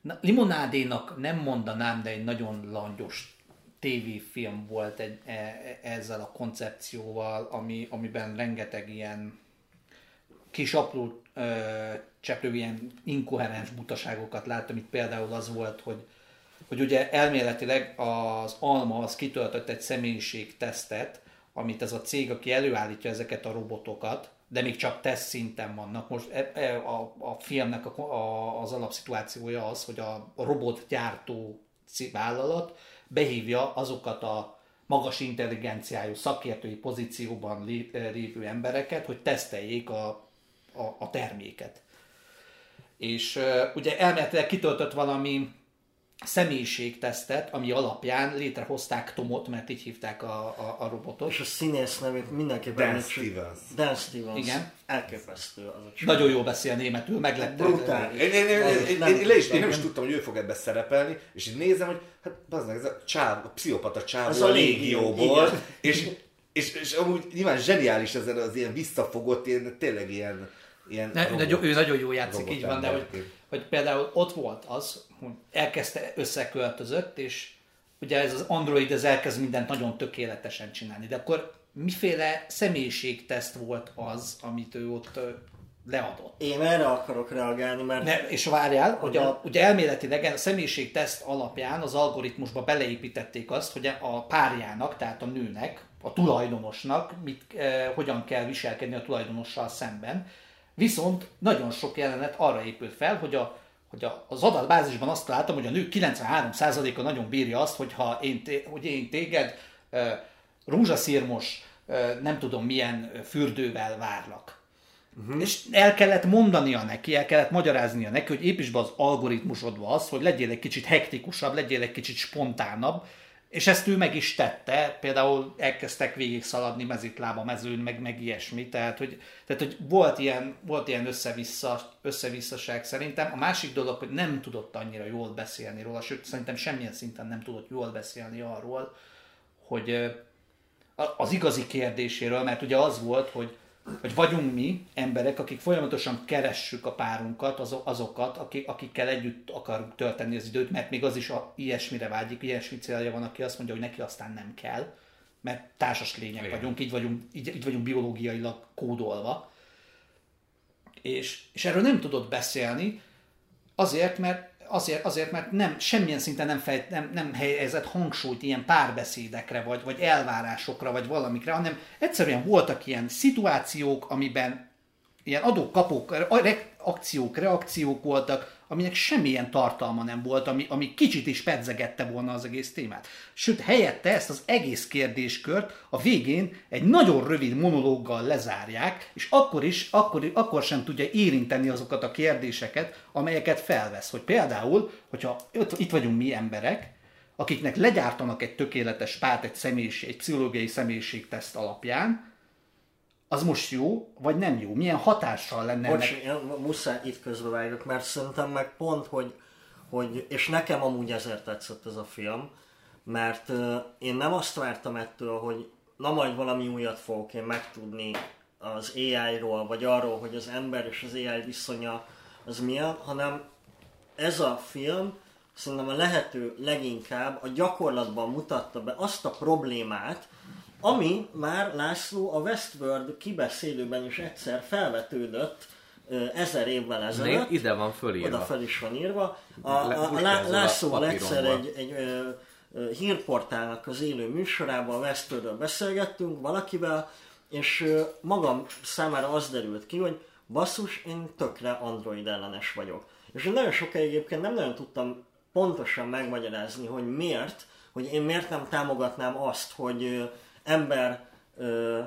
na, limonádénak nem mondanám, de egy nagyon langyos tévéfilm volt egy, e, e, ezzel a koncepcióval, ami, amiben rengeteg ilyen kis apró ö, cseprő ilyen inkoherens butaságokat láttam, itt például az volt, hogy, hogy ugye elméletileg az Alma az kitöltött egy személyiségtesztet, amit ez a cég, aki előállítja ezeket a robotokat, de még csak teszt szinten vannak. Most e, e, a, a filmnek a, a, az alapszituációja az, hogy a, robotgyártó vállalat behívja azokat a magas intelligenciájú szakértői pozícióban eh, lévő embereket, hogy teszteljék a, a, a terméket. És ugye elméletileg kitöltött valami személyiségtesztet, ami alapján létrehozták Tomot, mert így hívták a, a, a robotot. És a színész nevét mindenképpen... Dan. Stevens. Dan Stevens. Igen. Elképesztő az a csaj. Nagyon jól beszél németül, meglepte. Brutális. Én, én, én, én, én, Nem én, le is, én nem tudtam. is tudtam, hogy ő fog ebbe szerepelni, és így nézem, hogy hát bazd meg, ez a, csáv, a pszichopata Ez csávó a a légió, légióból, és, és, és amúgy nyilván zseniális ez az ilyen visszafogott, ilyen, tényleg ilyen, ilyen Ne, robot- nagyon, ő nagyon jó játszik, így van, de hogy, hogy például ott volt az, hogy elkezdte összeköltözött, és ugye ez az Android ez elkezd mindent nagyon tökéletesen csinálni, de akkor miféle személyiségteszt volt az, amit ő ott leadott? Én erre akarok reagálni, mert Ne, és várjál, hogy a, ugye elméletileg a személyiségteszt alapján az algoritmusba beleépítették azt, hogy a párjának, tehát a nőnek, a tulajdonosnak mit, eh, hogyan kell viselkedni a tulajdonossal szemben. Viszont nagyon sok jelenet arra épült fel, hogy, a, hogy a, az adatbázisban azt láttam, hogy a nők 93%-a nagyon bírja azt, hogyha én, té, hogy én téged eh, rózsaszírmos, eh, nem tudom milyen fürdővel várlak. Uh-huh. És el kellett mondania neki, el kellett magyaráznia neki, hogy építs be az algoritmusodba az, hogy legyél egy kicsit hektikusabb, legyél egy kicsit spontánabb, és ezt ő meg is tette, például elkezdtek végig szaladni mezitlába mezőn, meg, meg ilyesmi, tehát hogy, tehát, hogy volt ilyen, volt ilyen össze-vissza, összevisszaság szerintem. A másik dolog, hogy nem tudott annyira jól beszélni róla, sőt szerintem semmilyen szinten nem tudott jól beszélni arról, hogy az igazi kérdéséről, mert ugye az volt, hogy, hogy vagyunk mi emberek, akik folyamatosan keressük a párunkat, azo- azokat, akik, akikkel együtt akarunk tölteni az időt, mert még az is a, ilyesmire vágyik, ilyesmi célja van, aki azt mondja, hogy neki aztán nem kell, mert társas lények vagyunk, így vagyunk, így, így vagyunk biológiailag kódolva. És, és erről nem tudott beszélni, azért, mert azért, azért, mert nem, semmilyen szinten nem, fej, nem, nem helyezett hangsúlyt ilyen párbeszédekre, vagy, vagy elvárásokra, vagy valamikre, hanem egyszerűen voltak ilyen szituációk, amiben ilyen adókapók, re- akciók, reakciók voltak, aminek semmilyen tartalma nem volt, ami, ami kicsit is pedzegette volna az egész témát. Sőt, helyette ezt az egész kérdéskört a végén egy nagyon rövid monológgal lezárják, és akkor is, akkor, akkor sem tudja érinteni azokat a kérdéseket, amelyeket felvesz. Hogy például, hogyha itt, vagyunk mi emberek, akiknek legyártanak egy tökéletes párt egy, személyiség, egy pszichológiai személyiségteszt alapján, az most jó, vagy nem jó? Milyen hatással lenne Bocs, ennek? én muszáj itt közbevágok, mert szerintem meg pont, hogy, hogy, és nekem amúgy ezért tetszett ez a film, mert uh, én nem azt vártam ettől, hogy na majd valami újat fogok én megtudni az AI-ról, vagy arról, hogy az ember és az AI viszonya az milyen, hanem ez a film szerintem a lehető leginkább a gyakorlatban mutatta be azt a problémát, ami már László a Westworld kibeszélőben is egyszer felvetődött ezer évvel ezelőtt. Ide van fölírva. Oda fel is van írva. A, a, a Lászlóval egyszer egy, egy ö, ö, hírportálnak az élő műsorában a Westworldről beszélgettünk valakivel, és ö, magam számára az derült ki, hogy basszus, én tökre Android ellenes vagyok. És én nagyon sokáig egyébként nem nagyon tudtam pontosan megmagyarázni, hogy miért, hogy én miért nem támogatnám azt, hogy ember ö,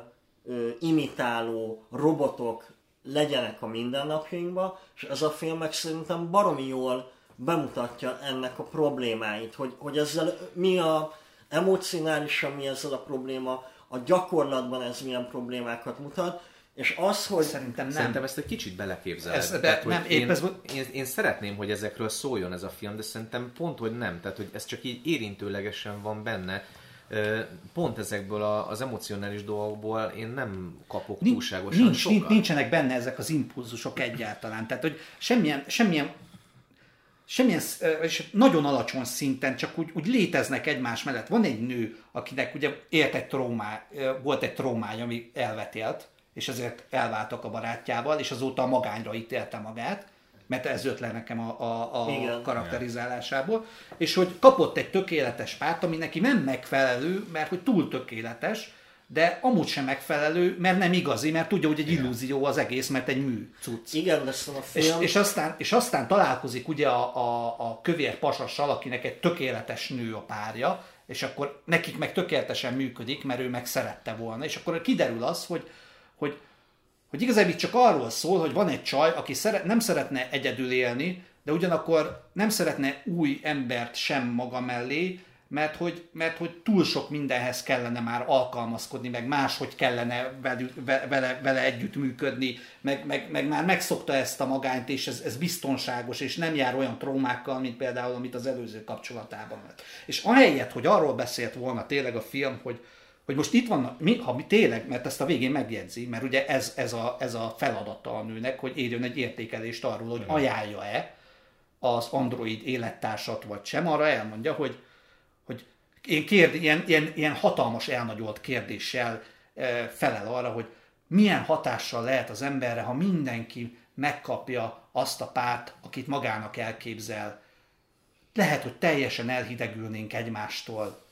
ö, imitáló robotok legyenek a mindennapjainkban, és ez a film meg szerintem baromi jól bemutatja ennek a problémáit, hogy, hogy ezzel mi a emocionálisan mi ezzel a probléma, a gyakorlatban ez milyen problémákat mutat, és az, hogy... Szerintem nem. Szerintem ezt egy kicsit beleképzeled. Ez- de Tehát, nem, épp én, ez én, én, szeretném, hogy ezekről szóljon ez a film, de szerintem pont, hogy nem. Tehát, hogy ez csak így érintőlegesen van benne. Pont ezekből a, az emocionális dolgokból én nem kapok Nincs, túlságosan nincs, sokat. nincs, nincsenek benne ezek az impulzusok egyáltalán. Tehát, hogy semmilyen, semmilyen semmilyen, és nagyon alacsony szinten csak úgy, úgy léteznek egymás mellett. Van egy nő, akinek ugye élt egy traumá, ö, volt egy traumája, ami elvetélt, és ezért elváltak a barátjával, és azóta a magányra ítélte magát, mert ez jött le nekem a, a, a Igen. karakterizálásából, és hogy kapott egy tökéletes párt, ami neki nem megfelelő, mert hogy túl tökéletes, de amúgy sem megfelelő, mert nem igazi, mert tudja, hogy egy illúzió az egész, mert egy mű cucc. Igen, de szerintem a És, film... és, aztán, és aztán találkozik ugye a, a, a kövér pasassal, akinek egy tökéletes nő a párja, és akkor nekik meg tökéletesen működik, mert ő meg szerette volna, és akkor kiderül az, hogy, hogy, hogy igazából itt csak arról szól, hogy van egy csaj, aki szeret, nem szeretne egyedül élni, de ugyanakkor nem szeretne új embert sem maga mellé, mert hogy, mert hogy túl sok mindenhez kellene már alkalmazkodni, meg máshogy kellene velük, ve- vele, vele együtt működni, meg, meg, meg már megszokta ezt a magányt, és ez, ez biztonságos, és nem jár olyan traumákkal, mint például, amit az előző kapcsolatában lett. És ahelyett, hogy arról beszélt volna tényleg a film, hogy, hogy most itt vannak, mi, ha mi tényleg, mert ezt a végén megjegyzi, mert ugye ez, ez, a, ez a feladata a nőnek, hogy érjön egy értékelést arról, hogy ajánlja-e az android élettársat vagy sem, arra elmondja, hogy, hogy én kérd, ilyen, ilyen, ilyen hatalmas elnagyolt kérdéssel e, felel arra, hogy milyen hatással lehet az emberre, ha mindenki megkapja azt a párt, akit magának elképzel. Lehet, hogy teljesen elhidegülnénk egymástól,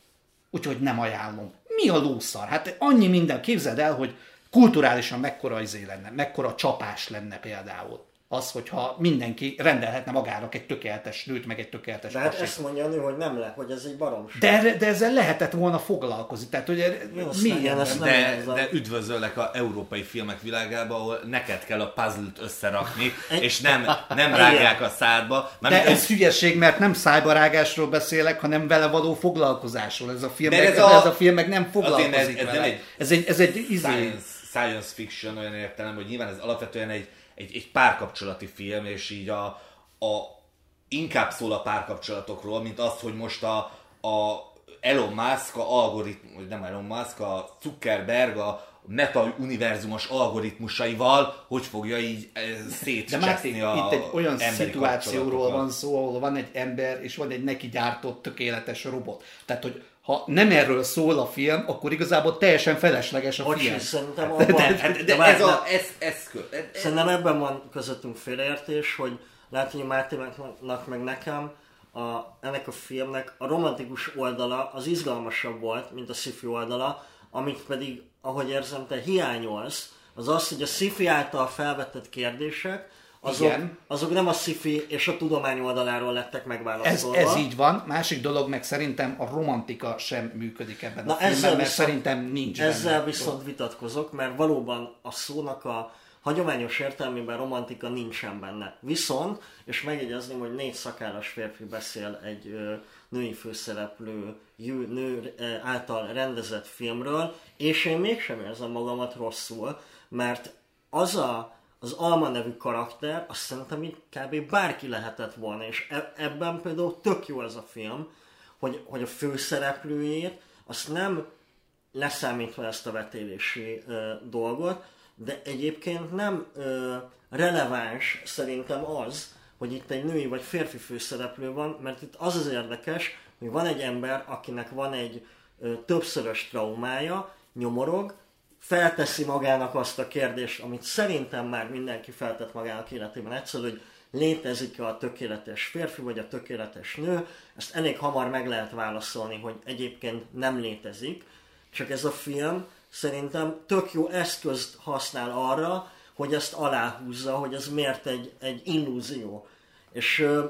úgyhogy nem ajánlom. Mi a lószar? Hát annyi minden, képzeld el, hogy kulturálisan mekkora izé lenne, mekkora csapás lenne például. Az, hogyha mindenki rendelhetne magának egy tökéletes nőt, meg egy tökéletes De hát ezt mondja a nő, hogy nem le, hogy ez egy baromság. De, de ezzel lehetett volna foglalkozni. Tehát, hogy milyen ezt nem De, érzem. de üdvözöllek a európai filmek világába, ahol neked kell a puzzle-t összerakni, és nem, nem rágják a szádba. De Mármint ez hülyeség, mert nem szájbarágásról beszélek, hanem vele való foglalkozásról. Ez a film, De meg, ez ez, a- ez a film meg nem foglalkozik ez- ez vele. nem egy- ez egy, ez egy izé, science, science fiction olyan értelem, hogy nyilván ez alapvetően egy, egy, egy párkapcsolati film, és így a, a inkább szól a párkapcsolatokról, mint az, hogy most a, a Elon Musk, a algoritmus, vagy nem Elon Musk, a Zuckerberg, a meta univerzumos algoritmusaival, hogy fogja így eh, de már szétcseszni itt egy olyan szituációról van szó, ahol van egy ember, és van egy neki gyártott tökéletes robot. Tehát, hogy ha nem erről szól a film, akkor igazából teljesen felesleges a Bocsi, film. szerintem de- abban... Hát, de várj, ez, a, ez, ez, ez, Szerintem ebben van közöttünk félreértés, hogy lehet, hogy Máténak meg nekem a, ennek a filmnek a romantikus oldala az izgalmasabb volt, mint a sci oldala, amit pedig, ahogy érzem, te hiányolsz, az az, hogy a sci által felvetett kérdések, azok, Igen. azok nem a sci és a tudomány oldaláról lettek Ez, megválaszolva. ez így van. Másik dolog meg szerintem a romantika sem működik ebben Na a filmben, mert viszont, szerintem nincs Ezzel benne. viszont vitatkozok, mert valóban a szónak a hagyományos értelmében romantika nincsen benne. Viszont, és megjegyezném, hogy négy szakállas férfi beszél egy ö, női főszereplő jő, nő ö, által rendezett filmről, és én mégsem érzem magamat rosszul, mert az a, az Alma nevű karakter, azt szerintem így kb. bárki lehetett volna, és e- ebben például tök jó ez a film, hogy, hogy a főszereplőjét azt nem leszámítva ezt a vetélési ö, dolgot, de egyébként nem ö, releváns szerintem az, hogy itt egy női vagy férfi főszereplő van, mert itt az az érdekes, hogy van egy ember, akinek van egy ö, többszörös traumája, nyomorog, felteszi magának azt a kérdést, amit szerintem már mindenki feltett magának életében egyszer, hogy létezik-e a tökéletes férfi vagy a tökéletes nő, ezt elég hamar meg lehet válaszolni, hogy egyébként nem létezik, csak ez a film szerintem tök jó eszközt használ arra, hogy ezt aláhúzza, hogy ez miért egy, egy illúzió. És ö,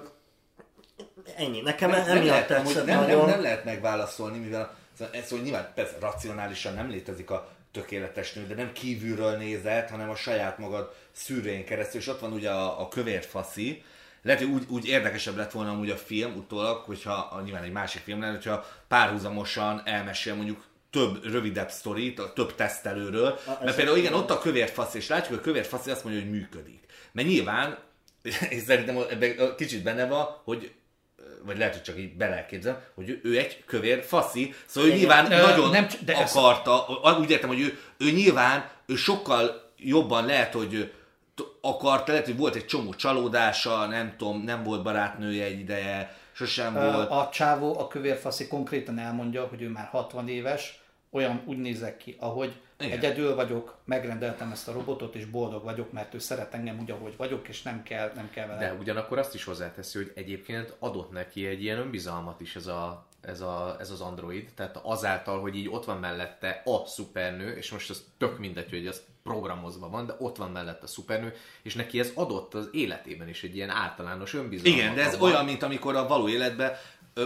ennyi. Nekem nem, nem, emiatt lehet, amúgy tetszett nem, nem, nagyon. nem lehet megválaszolni, mivel szóval ez, hogy nyilván persze racionálisan nem létezik a tökéletes nő, de nem kívülről nézett, hanem a saját magad szűrőjén keresztül, és ott van ugye a, a kövér faszi, lehet, hogy úgy, úgy érdekesebb lett volna amúgy a film utólag, hogyha a, nyilván egy másik film lenne, hogyha párhuzamosan elmesél mondjuk több rövidebb sztorit, a több tesztelőről, mert ez például igen, ott a kövér fasz, és látjuk, hogy a kövér fasz azt mondja, hogy működik. Mert nyilván, (laughs) és szerintem ebben kicsit benne van, hogy vagy lehet, hogy csak így belelképzelem, hogy ő, egy kövér faszi, szóval ő Igen. nyilván Ö, nagyon nem de ez- akarta, úgy értem, hogy ő, ő nyilván, ő sokkal jobban lehet, hogy akarta, lehet, hogy volt egy csomó csalódása, nem tudom, nem volt barátnője egy ideje, sosem Ö, volt. A csávó, a kövérfaszi konkrétan elmondja, hogy ő már 60 éves, olyan úgy nézek ki, ahogy Igen. egyedül vagyok, megrendeltem ezt a robotot, és boldog vagyok, mert ő szeret engem úgy, ahogy vagyok, és nem kell, nem kell vele. De ugyanakkor azt is hozzáteszi, hogy egyébként adott neki egy ilyen önbizalmat is ez, a, ez, a, ez az android. Tehát azáltal, hogy így ott van mellette a szupernő, és most az tök mindegy, hogy az programozva van, de ott van mellette a szupernő, és neki ez adott az életében is egy ilyen általános önbizalmat. Igen, de ez abban. olyan, mint amikor a való életben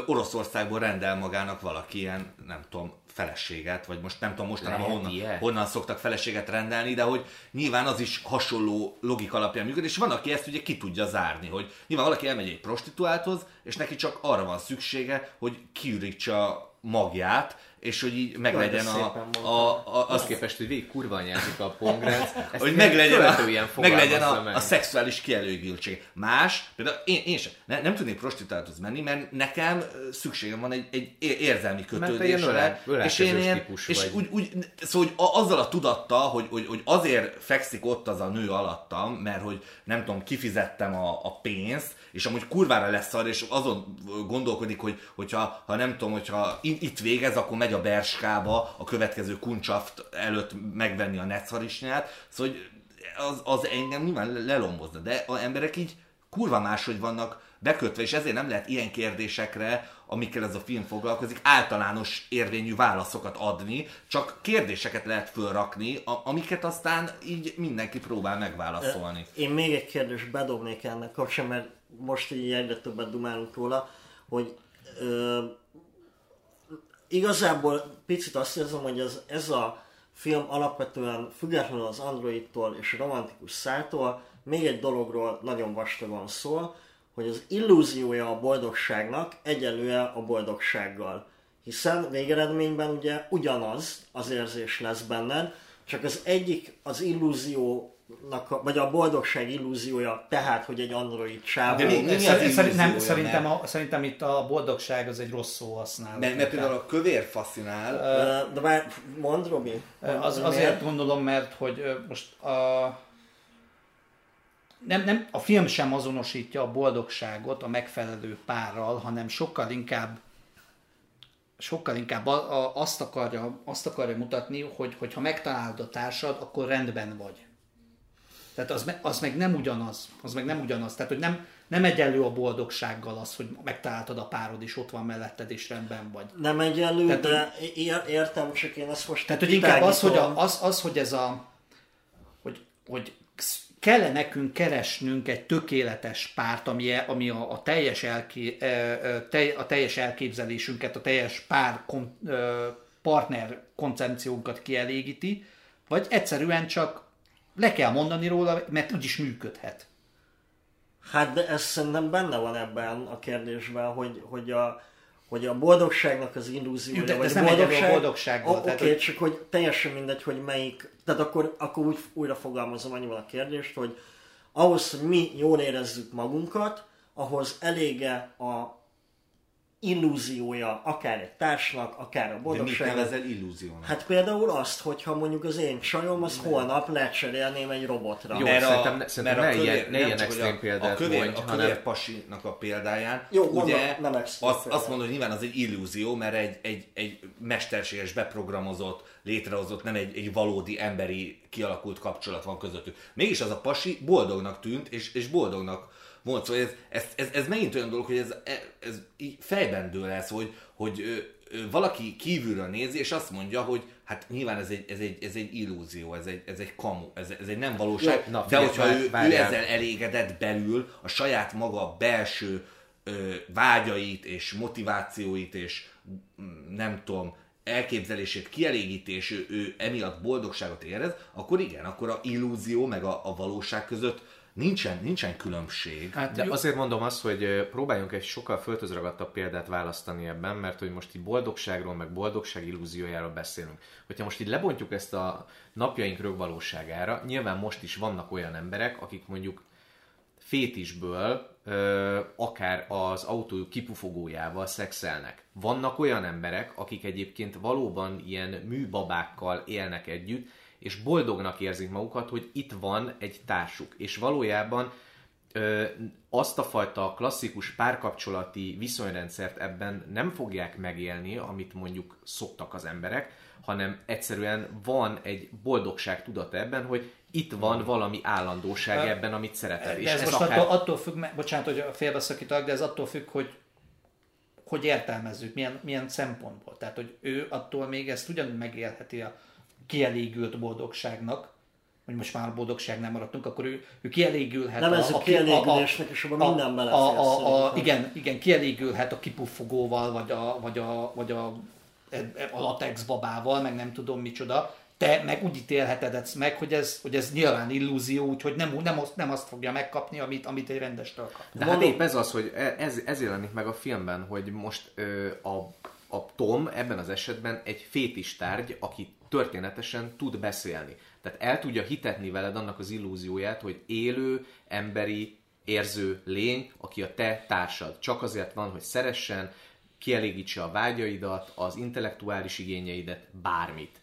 Oroszországból rendel magának valaki ilyen, nem tudom, feleséget, vagy most nem tudom mostanában Lehet honnan, ilyen? honnan szoktak feleséget rendelni, de hogy nyilván az is hasonló logika alapján működik, és van, aki ezt ugye ki tudja zárni, hogy nyilván valaki elmegy egy prostituálthoz, és neki csak arra van szüksége, hogy kiürítsa magját, és hogy így meglegyen a, a, a, a, Azt képest, hogy végig kurva anyázik a pongrác, (laughs) hogy ilyen meglegyen, a, követően meglegyen a, meg. a szexuális kielőgültség. Más, például én, én sem, ne, nem tudnék prostituálthoz menni, mert nekem szükségem van egy, egy érzelmi ilyen kötődésre. ölel- és én ilyen, típus és vagy. úgy, úgy, szóval hogy a, azzal a tudattal, hogy, hogy, hogy azért fekszik ott az a nő alattam, mert hogy nem tudom, kifizettem a, a pénzt, és amúgy kurvára lesz arra, és azon gondolkodik, hogy hogyha ha nem tudom, hogyha itt végez, akkor megy a Berskába a következő kuncsaft előtt megvenni a netszharisnyát, szóval hogy az, az engem nyilván lelombozna, de az emberek így kurva máshogy vannak bekötve, és ezért nem lehet ilyen kérdésekre, amikkel ez a film foglalkozik, általános érvényű válaszokat adni, csak kérdéseket lehet fölrakni, amiket aztán így mindenki próbál megválaszolni. Én még egy kérdést bedobnék ennek kapcsán, mert most így egyre többet dumálunk róla, hogy ö, igazából picit azt érzem, hogy ez, ez a film alapvetően függetlenül az androidtól és romantikus szájtól még egy dologról nagyon vastagon szól, hogy az illúziója a boldogságnak egyenlően a boldogsággal. Hiszen végeredményben ugye ugyanaz az érzés lesz benned, csak az egyik az illúziónak, a, vagy a boldogság illúziója, tehát, hogy egy android csávó. De mi- mi- Szer- az szerint- nem, szerintem, a, szerintem itt a boldogság az egy rossz szó használat. Mert, mert például a kövér faszinál, Ö, De már mondd, Robi. mondd, Az, azért miért? gondolom, mert hogy most a, nem, nem, a film sem azonosítja a boldogságot a megfelelő párral, hanem sokkal inkább sokkal inkább a, a, azt, akarja, azt akarja mutatni, hogy, hogy ha megtalálod a társad, akkor rendben vagy. Tehát az, az meg nem ugyanaz. Az meg nem ugyanaz. Tehát, hogy nem, nem egyenlő a boldogsággal az, hogy megtaláltad a párod, és ott van melletted, és rendben vagy. Nem egyenlő, Tehát, de ér, értem, csak én ezt most Tehát, hogy inkább az, hogy, a, az, az, hogy ez a hogy kell nekünk keresnünk egy tökéletes párt, ami, ami a, a, teljes elké, a teljes elképzelésünket, a teljes pár kon, partner koncepciónkat kielégíti, vagy egyszerűen csak le kell mondani róla, mert úgyis működhet. Hát de ez szerintem benne van ebben a kérdésben, hogy, hogy a, hogy a boldogságnak az illúziója, de, vagy ez a boldogság, boldogság Oké, okay, hogy... csak hogy teljesen mindegy, hogy melyik, tehát akkor, akkor úgy újra fogalmazom annyival a kérdést, hogy ahhoz, hogy mi jól érezzük magunkat, ahhoz elége a illúziója akár egy társnak, akár a boldogság. De mit nevezel illúziónak? Hát például azt, hogyha mondjuk az én csajom, az holnap lecserélném egy robotra. Jó, mert a, szerintem, szerintem mert ne, kövér, ilyen, ne ilyen extrém példát a kövér, mondj, a kövér hanem... pasinak a példáján, Jó, ugye mondom, nem azt, azt mondod, hogy nyilván az egy illúzió, mert egy, egy, egy mesterséges, beprogramozott, létrehozott, nem egy, egy valódi emberi kialakult kapcsolat van közöttük. Mégis az a pasi boldognak tűnt, és, és boldognak volt. Szóval ez, ez, ez, ez megint olyan dolog, hogy ez, ez így fejben dől lesz, hogy, hogy ö, ö, valaki kívülről nézi, és azt mondja, hogy hát nyilván ez egy, ez egy, ez egy illúzió, ez egy, ez egy kamu, ez, ez egy nem valóság, Jó, na, de hogyha ő, ő ezzel elégedett belül, a saját maga belső ö, vágyait és motivációit és mm, nem tudom, elképzelését kielégíti, és ő, ő emiatt boldogságot érez, akkor igen, akkor a illúzió meg a, a valóság között nincsen, nincsen különbség. Hát, De jó. azért mondom azt, hogy próbáljunk egy sokkal föltözragadtabb példát választani ebben, mert hogy most így boldogságról, meg boldogság illúziójáról beszélünk. Hogyha most így lebontjuk ezt a napjaink rögvalóságára, nyilván most is vannak olyan emberek, akik mondjuk fétisből akár az autójuk kipufogójával szexelnek. Vannak olyan emberek, akik egyébként valóban ilyen műbabákkal élnek együtt, és boldognak érzik magukat, hogy itt van egy társuk. És valójában ö, azt a fajta klasszikus párkapcsolati viszonyrendszert ebben nem fogják megélni, amit mondjuk szoktak az emberek, hanem egyszerűen van egy boldogság tudata ebben, hogy itt van valami állandóság ebben, amit szereted. És ez, ez most akár... attól, attól függ, bocsánat, hogy félbeszakítok, de ez attól függ, hogy hogy értelmezzük, milyen, milyen szempontból. Tehát, hogy ő attól még ezt ugyanúgy megélheti a kielégült boldogságnak, hogy most már a boldogság nem maradtunk, akkor ő, ő kielégülhet. Nem ez a, a kielégülésnek, és abban minden belefér. A, a, a, igen, igen, kielégülhet a kipuffogóval, vagy a, vagy a, vagy a, a latex babával, meg nem tudom micsoda. Te meg úgy ítélheted ezt meg, hogy ez, hogy ez nyilván illúzió, úgyhogy nem, nem, azt, nem azt fogja megkapni, amit, amit egy rendestől kap. De hát épp ez az, hogy e- ez, ez jelenik meg a filmben, hogy most ö, a, a Tom ebben az esetben egy fétis tárgy, aki történetesen tud beszélni. Tehát el tudja hitetni veled annak az illúzióját, hogy élő, emberi, érző lény, aki a te társad. Csak azért van, hogy szeressen, kielégítse a vágyaidat, az intellektuális igényeidet, bármit.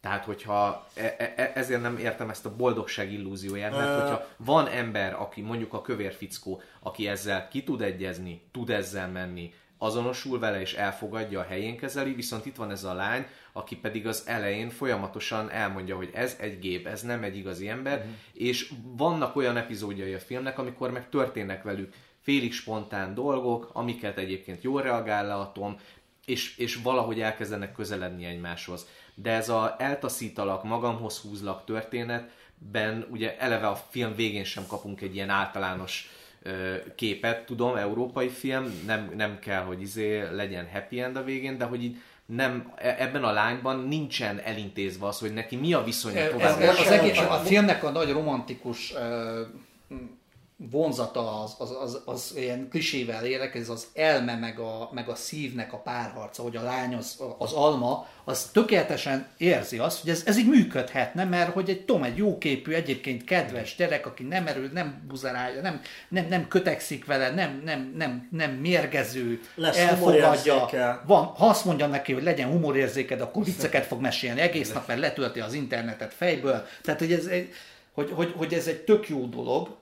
Tehát, hogyha e, e, e, ezért nem értem ezt a boldogság illúzióját, mert hogyha van ember, aki mondjuk a kövér fickó, aki ezzel ki tud egyezni, tud ezzel menni, azonosul vele és elfogadja, a helyén kezeli, viszont itt van ez a lány, aki pedig az elején folyamatosan elmondja, hogy ez egy gép, ez nem egy igazi ember, uh-huh. és vannak olyan epizódjai a filmnek, amikor meg történnek velük félig spontán dolgok, amiket egyébként jól reagál le a Tom, és, és valahogy elkezdenek közeledni egymáshoz. De ez a eltaszítalak, magamhoz húzlak történetben, ugye eleve a film végén sem kapunk egy ilyen általános képet, tudom, európai film, nem, nem kell, hogy izé legyen happy end a végén, de hogy így nem, e, ebben a lányban nincsen elintézve az, hogy neki mi a viszonya tovább. Ez, az egész, a filmnek a nagy romantikus vonzata az, az, az, az ilyen klisével élek, ez az elme meg a, meg a szívnek a párharca, hogy a lány az, az alma, az tökéletesen érzi azt, hogy ez, ez így működhetne, mert hogy egy Tom egy jóképű, egyébként kedves gyerek, aki nem erő, nem buzerálja, nem, nem, nem kötekszik vele, nem, nem, nem, nem mérgező, Lesz elfogadja. Van, ha azt mondja neki, hogy legyen humorérzéked, akkor vicceket fog mesélni egész nap, mert letölti az internetet fejből. Tehát, hogy ez, hogy, hogy, hogy ez egy tök jó dolog,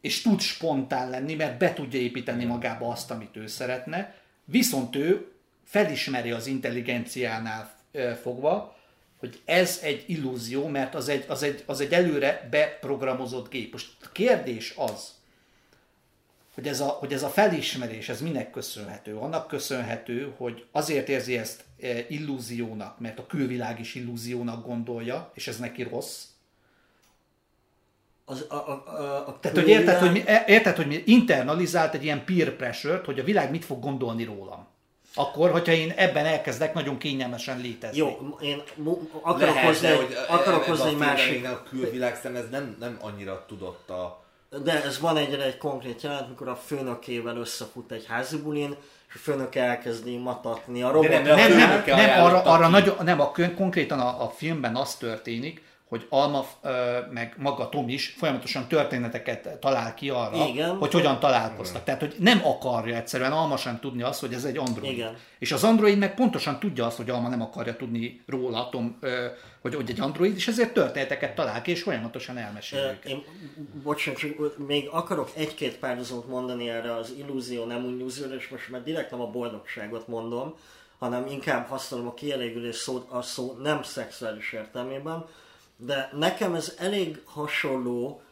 és tud spontán lenni, mert be tudja építeni magába azt, amit ő szeretne, viszont ő felismeri az intelligenciánál fogva, hogy ez egy illúzió, mert az egy, az egy, az egy előre beprogramozott gép. Most a kérdés az, hogy ez, a, hogy ez a felismerés, ez minek köszönhető? Annak köszönhető, hogy azért érzi ezt illúziónak, mert a külvilág is illúziónak gondolja, és ez neki rossz, az, a, a, a, a Tehát, hogy érted, hogy, mi, e- érted, hogy mi internalizált egy ilyen peer pressure hogy a világ mit fog gondolni rólam. Akkor, hogyha én ebben elkezdek nagyon kényelmesen létezni. Jó, én akarok Lehet, hozni, hogy akarok ebben hozni a egy másik... A külvilág szem ez nem, nem annyira tudott a... De ez van egyre egy konkrét jelenet, mikor a főnökével összefut egy házi bulin, és a főnök elkezdi matatni a robot. nem, de a nem, nem, főnöke nem, arra, arra nagyon, nem, a, konkrétan a, a filmben az történik, hogy Alma, meg maga Tom is folyamatosan történeteket talál ki arra, Igen. hogy hogyan találkoztak. Tehát, hogy nem akarja egyszerűen Alma sem tudni azt, hogy ez egy android. Igen. És az android meg pontosan tudja azt, hogy Alma nem akarja tudni róla, Tom, hogy, hogy egy android, és ezért történeteket talál ki, és folyamatosan elmesél Ö. Én, bocsánat, csak még akarok egy-két párhuzamot mondani erre az illúzió, nem illúzióra, és most már direkt nem a boldogságot mondom, hanem inkább használom a kielégülés szót, a szó nem szexuális értelmében, de nekem ez elég hasonló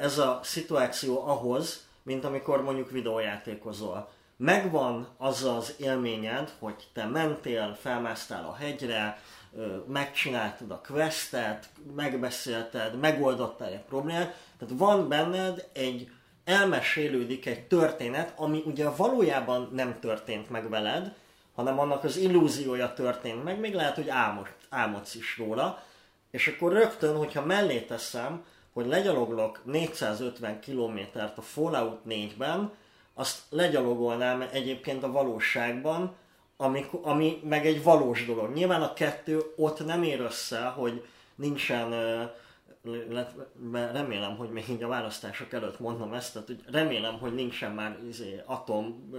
ez a szituáció ahhoz, mint amikor mondjuk videójátékozol. Megvan az az élményed, hogy te mentél, felmásztál a hegyre, megcsináltad a questet, megbeszélted, megoldottál egy problémát, tehát van benned egy, elmesélődik egy történet, ami ugye valójában nem történt meg veled, hanem annak az illúziója történt meg, még lehet, hogy álmod, álmodsz is róla, és akkor rögtön, hogyha mellé teszem, hogy legyaloglok 450 kilométert a Fallout 4-ben, azt legyalogolnám egyébként a valóságban, ami, ami meg egy valós dolog. Nyilván a kettő ott nem ér össze, hogy nincsen, remélem, hogy még így a választások előtt mondom ezt, tehát hogy remélem, hogy nincsen már izé, atom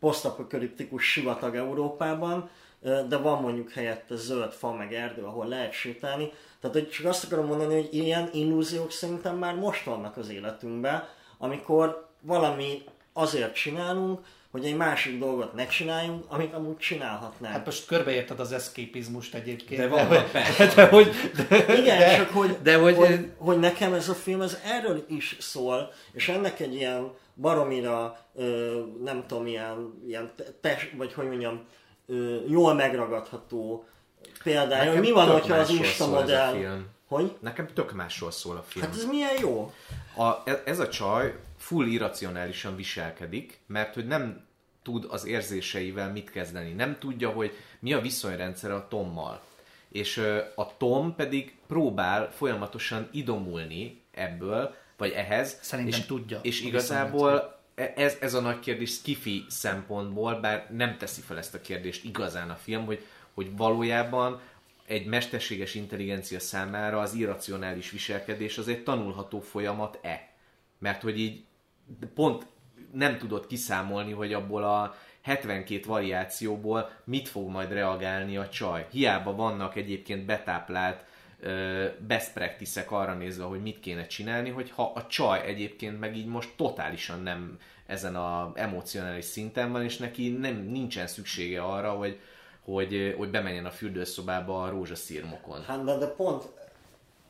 posztapokaliptikus sivatag Európában, de van mondjuk helyette zöld fa meg erdő, ahol lehet sétálni. Tehát hogy csak azt akarom mondani, hogy ilyen illúziók szerintem már most vannak az életünkben, amikor valami azért csinálunk, hogy egy másik dolgot ne csináljunk, amit amúgy csinálhatnánk. Hát most körbeérted az eszképizmust egyébként. De van, hogy, persze. de, hogy, de, Igen, de, csak hogy, de hogy, hogy, hogy nekem ez a film ez erről is szól, és ennek egy ilyen baromira, ö, nem tudom, ilyen, ilyen tes, vagy hogy mondjam, jól megragadható példája, hogy Nekem mi van, hogyha az Insta modell... Hogy? Nekem tök másról szól a film. Hát ez milyen jó. A, ez a csaj full irracionálisan viselkedik, mert hogy nem tud az érzéseivel mit kezdeni. Nem tudja, hogy mi a viszonyrendszere a Tommal. És a Tom pedig próbál folyamatosan idomulni ebből, vagy ehhez. Szerintem és, tudja És igazából ez, ez a nagy kérdés skifi szempontból, bár nem teszi fel ezt a kérdést igazán a film, hogy, hogy valójában egy mesterséges intelligencia számára az irracionális viselkedés az egy tanulható folyamat-e. Mert hogy így pont nem tudod kiszámolni, hogy abból a 72 variációból mit fog majd reagálni a csaj. Hiába vannak egyébként betáplált best practice-ek arra nézve, hogy mit kéne csinálni, hogy ha a csaj egyébként meg így most totálisan nem ezen a emocionális szinten van, és neki nem, nincsen szüksége arra, hogy, hogy, hogy bemenjen a fürdőszobába a rózsaszírmokon. Hát de, de pont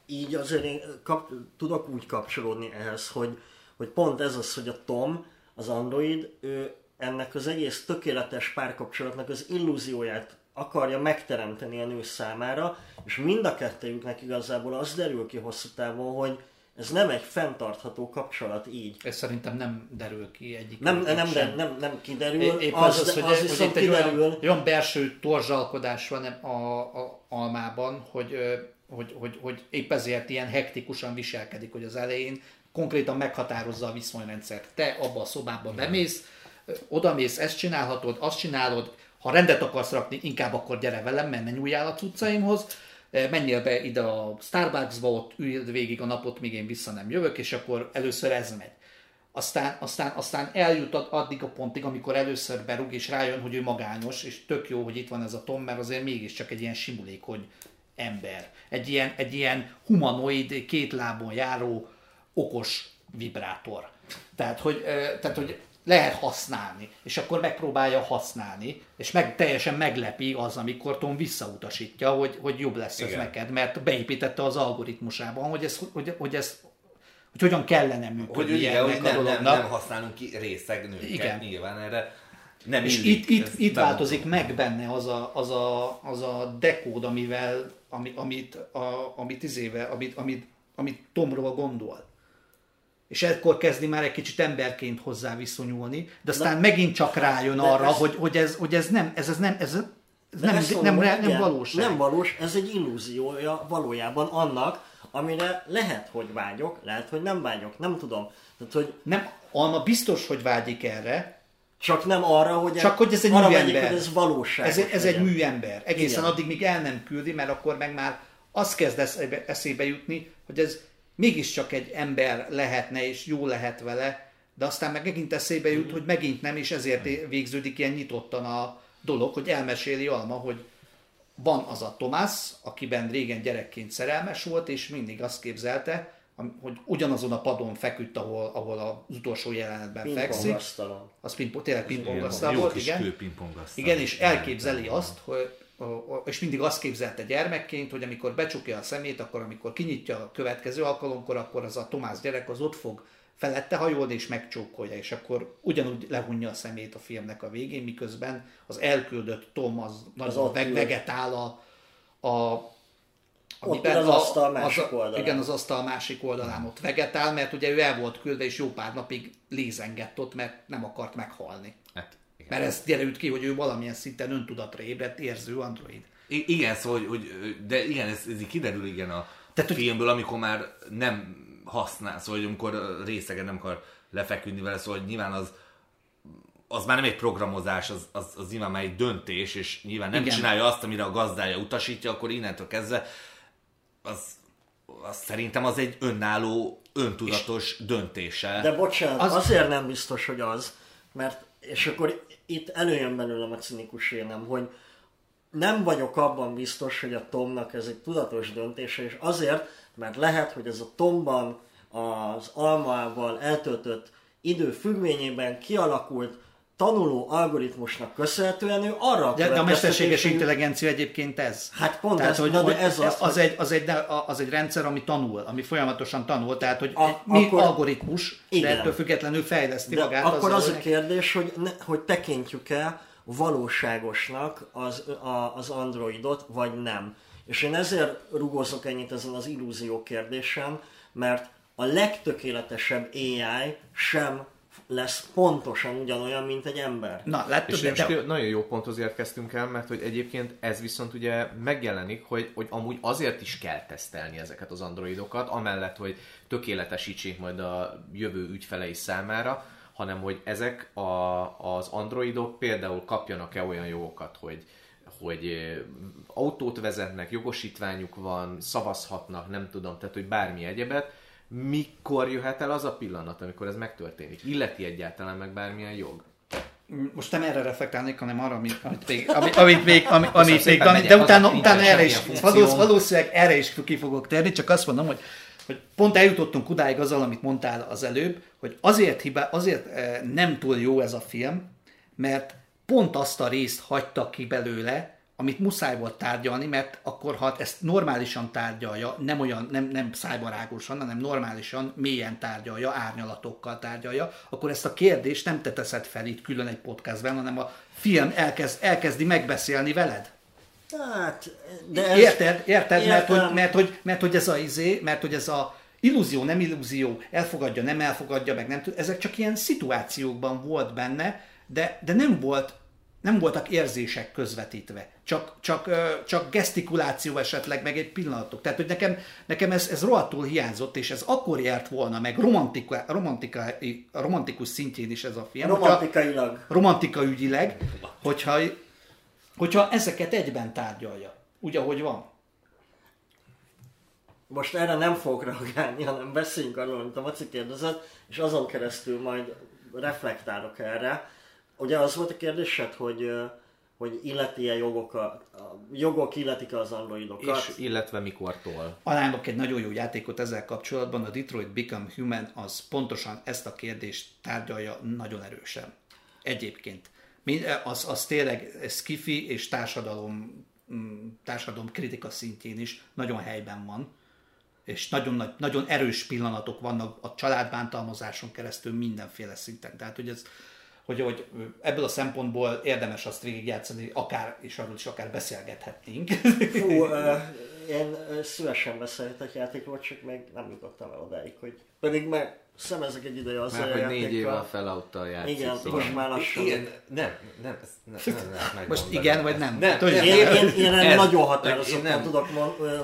így azért én kap, tudok úgy kapcsolódni ehhez, hogy, hogy pont ez az, hogy a Tom, az android, ő ennek az egész tökéletes párkapcsolatnak az illúzióját akarja megteremteni a nő számára, és mind a kettőjüknek igazából az derül ki hosszú távon, hogy ez nem egy fenntartható kapcsolat így. Ez szerintem nem derül ki egyik. Nem, nem, nem, nem, nem kiderül, É- Épp az, az, az, hogy, az hogy viszont egy kiderül, olyan, olyan belső torzsalkodás van a, a almában, hogy, hogy, hogy, hogy épp ezért ilyen hektikusan viselkedik, hogy az elején konkrétan meghatározza a viszonyrendszert. Te abba a szobába bemész, odamész, ezt csinálhatod, azt csinálod, ha rendet akarsz rakni, inkább akkor gyere velem, mert ne nyúljál a cuccaimhoz, Ö, menjél be ide a Starbucksba, ott üljed végig a napot, míg én vissza nem jövök, és akkor először ez megy. Aztán, aztán, aztán eljut ad- addig a pontig, amikor először berúg, és rájön, hogy ő magányos, és tök jó, hogy itt van ez a Tom, mert azért mégiscsak egy ilyen simulékony ember. Egy ilyen, egy ilyen humanoid, két lábon járó, okos vibrátor. Tehát, hogy, ö, tehát, hogy lehet használni, és akkor megpróbálja használni, és meg, teljesen meglepi az, amikor Tom visszautasítja, hogy, hogy jobb lesz ez Igen. neked, mert beépítette az algoritmusában, hogy ez, hogy, hogy ez hogy hogyan kellene működni Hogy igen, hogy nem, nem, nem használunk ki részeg nőket, Igen. nyilván erre nem És illik. itt, itt, itt nem- változik meg benne az a, az a, az a dekód, amivel, ami, amit, a, amit izével, amit, amit amit Tomról gondol. És ekkor kezdi már egy kicsit emberként hozzá viszonyulni, de aztán De- megint csak rájön arra, ez- hogy, hogy, ez, hogy ez nem, ez, ez nem, ez, ez nem, ezt nem, nem, nem igen, valóság. Nem valós, ez egy illúziója valójában annak, amire lehet, hogy vágyok, lehet, hogy nem vágyok, nem tudom. Tehát, hogy nem, Alma biztos, hogy vágyik erre, csak nem arra, hogy, Csak hogy ez egy arra műember. vágyik, hogy ez valóság. Ez, ez egy műember. Egészen Igen. addig, míg el nem küldi, mert akkor meg már az kezd eszébe, eszébe jutni, hogy ez mégiscsak egy ember lehetne, és jó lehet vele, de aztán meg megint eszébe jut, hogy megint nem, és ezért végződik ilyen nyitottan a dolog, hogy elmeséli Alma, hogy van az a Tomás, akiben régen gyerekként szerelmes volt, és mindig azt képzelte, hogy ugyanazon a padon feküdt, ahol, ahol az utolsó jelenetben fekszik. Az pingpong, tényleg pingpongasztal volt, igen. kőpingpongasztal. Igen, és elképzeli azt, hogy és mindig azt képzelte gyermekként, hogy amikor becsukja a szemét, akkor amikor kinyitja a következő alkalomkor, akkor az a Tomás gyerek az ott fog felette hajolni és megcsókolja, és akkor ugyanúgy lehunja a szemét a filmnek a végén, miközben az elküldött Tom az veg- ül. vegetál a, a ül az asztal másik az, oldalán. Igen, az asztal másik oldalán ott vegetál, mert ugye ő el volt küldve, és jó pár napig lézengett ott, mert nem akart meghalni. Igen. Mert ez derült ki, hogy ő valamilyen szinten öntudatra ébredt, érző android. I- igen, szóval, hogy, hogy de igen, ez, ez így kiderül igen a Tehát, filmből, amikor már nem használ, szóval, hogy amikor részegen nem akar lefeküdni vele, szóval hogy nyilván az az már nem egy programozás, az, az, az nyilván már egy döntés, és nyilván nem Igen. Csinálja azt, amire a gazdája utasítja, akkor innentől kezdve az, az szerintem az egy önálló, öntudatos döntése. De bocsánat, Az- az... azért nem biztos, hogy az, mert, és akkor itt előjön belőlem a cinikus énem, hogy nem vagyok abban biztos, hogy a Tomnak ez egy tudatos döntése, és azért, mert lehet, hogy ez a Tomban az almával eltöltött idő függvényében kialakult tanuló algoritmusnak köszönhetően ő arra De, de a mesterséges jut- intelligencia egyébként ez. Hát pont tehát, ez, hogy, na de ez az, az, egy, az, egy, az egy rendszer, ami tanul, ami folyamatosan tanul, tehát hogy A- a, mi akkor- algoritmus, de Igen. ettől függetlenül fejleszti De magát. akkor az a hogy- kérdés, hogy, ne, hogy tekintjük-e valóságosnak az, a, az androidot, vagy nem. És én ezért rugózok ennyit ezen az illúzió kérdésen, mert a legtökéletesebb AI sem lesz pontosan ugyanolyan, mint egy ember. Na, látod, És de, most de, nagyon jó ponthoz érkeztünk el, mert hogy egyébként ez viszont ugye megjelenik, hogy, hogy amúgy azért is kell tesztelni ezeket az androidokat, amellett, hogy tökéletesítsék majd a jövő ügyfelei számára, hanem hogy ezek a, az androidok például kapjanak-e olyan jogokat, hogy, hogy eh, autót vezetnek, jogosítványuk van, szavazhatnak, nem tudom, tehát hogy bármi egyebet, mikor jöhet el az a pillanat, amikor ez megtörténik? Illeti egyáltalán meg bármilyen jog? most nem erre reflektálnék, hanem arra, amit, amit még, (laughs) amit, amit még, ami, amit még de utána, utána erre is, valószínűleg erre is ki fogok térni, csak azt mondom, hogy, hogy pont eljutottunk odáig azzal, amit mondtál az előbb, hogy azért, hibá, azért eh, nem túl jó ez a film, mert pont azt a részt hagyta ki belőle, amit muszáj volt tárgyalni, mert akkor, ha ezt normálisan tárgyalja, nem olyan, nem, nem szájbarágosan, hanem normálisan, mélyen tárgyalja, árnyalatokkal tárgyalja, akkor ezt a kérdést nem te teszed fel itt külön egy podcastben, hanem a film elkezd, elkezdi megbeszélni veled. Hát, de ez, Érted? Érted? Mert hogy, mert, hogy, mert hogy ez a izé, mert hogy ez a illúzió, nem illúzió, elfogadja, nem elfogadja, meg nem tud, ezek csak ilyen szituációkban volt benne, de, de nem volt nem voltak érzések közvetítve, csak, csak, csak gesztikuláció esetleg, meg egy pillanatok. Tehát, hogy nekem, nekem ez, ez rohadtul hiányzott, és ez akkor járt volna meg romantika, romantika, romantikus szintjén is ez a film. hogyha- romantikailag. romantika ügyileg, hogyha, hogyha ezeket egyben tárgyalja, úgy, ahogy van. Most erre nem fogok reagálni, hanem beszéljünk arról, amit a Maci kérdezett, és azon keresztül majd reflektálok erre. Ugye az volt a kérdésed, hogy, hogy illeti-e jogok, a, a jogok illetik-e az androidokat? És illetve mikortól? Ajánlok egy nagyon jó játékot ezzel kapcsolatban, a Detroit Become Human az pontosan ezt a kérdést tárgyalja nagyon erősen. Egyébként. Az, az tényleg skifi és társadalom, mm, társadalom kritika szintjén is nagyon helyben van és nagyon, nagy, nagyon erős pillanatok vannak a családbántalmazáson keresztül mindenféle szinten. Tehát, hogy, ez, hogy, hogy ebből a szempontból érdemes azt végigjátszani, akár, és arról is akár beszélgethetnénk. Fú, (laughs) én szívesen beszélhetek játékról, csak még nem jutottam el odáig, hogy pedig meg szemezek egy ideje az Már hogy négy éve a Fallout-tal játszik. Igen, szóval. most már lassan. Igen, nem, nem, nem, nem, nem, nem Most igen, vagy nem? Nem, hogy nem, Én, én, én Ez- nagyon határozottan nem. tudok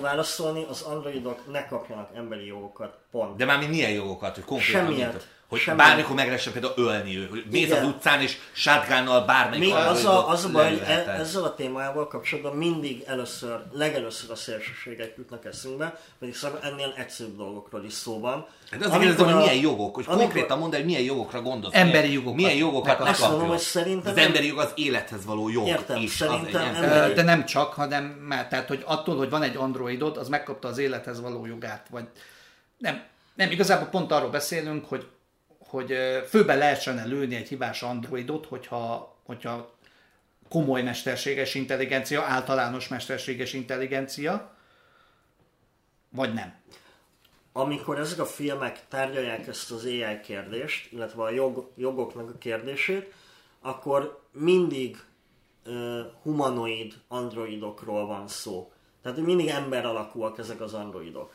válaszolni, az androidok ne kapjanak emberi jogokat, pont. De már mi milyen jogokat, hogy konkrétan Semmiet. Hogy Semmiet. bármikor meg lehessen például ölni ő, hogy mész Igen. az utcán és shotgunnal bármelyik Mi, az, a, az a baj, hogy e, ezzel a témával kapcsolatban mindig először, legelőször a szélsőségek jutnak eszünkbe, pedig szerintem ennél egyszerűbb dolgokról is szó van. De azért kérdezem, hogy milyen jogok, hogy amikor- konkrétan mondd hogy milyen jogokra gondolsz. Emberi jogokat. Milyen jogokat azt mondom, hogy szerintem Az emberi jog az élethez való jog Értem, is. szerintem az egy emberi- De nem csak, hanem már, tehát, hogy attól, hogy van egy androidod, az megkapta az élethez való jogát, vagy nem, nem, igazából pont arról beszélünk, hogy, hogy ö, főbe lehessen lőni egy hibás androidot, hogyha, hogyha komoly mesterséges intelligencia, általános mesterséges intelligencia, vagy nem. amikor ezek a filmek tárgyalják ezt az AI kérdést, illetve a jog, jogoknak a kérdését, akkor mindig uh, humanoid androidokról van szó. Tehát mindig ember alakúak ezek az androidok.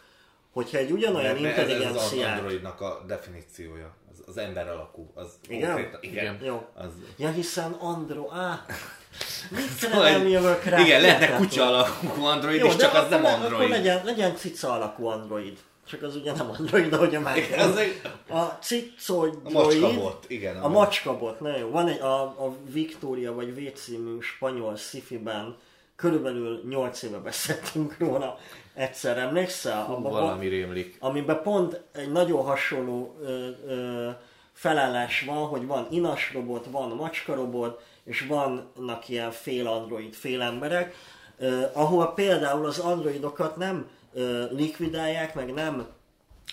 Hogyha egy ugyanolyan Mert- mert ez az intelligenciát... androidnak a definíciója. Az, az ember alakú. Az Igen? igen. Jó. Az, Ja, hiszen andro... Á, mit (laughs) Szóval, nem jövök rá? igen, lehetne kutya alakú android, Jó, és de csak az nem android. Akkor legyen, legyen cica alakú android. Csak az ugye nem android, ahogy a másik. Igen, az egy- A cicoid... A macskabot, igen, A a- macskabot, na jó. Van egy, a, a Victoria vagy V című spanyol sci-fiben körülbelül 8 éve beszéltünk róla. Egyszer emlékszel? Hú, Abba- valami rémlik. amiben pont egy nagyon hasonló ö, ö, felállás van, hogy van inas robot, van macska robot, és vannak ilyen fél android, fél emberek, ö, ahol például az androidokat nem ö, likvidálják, meg nem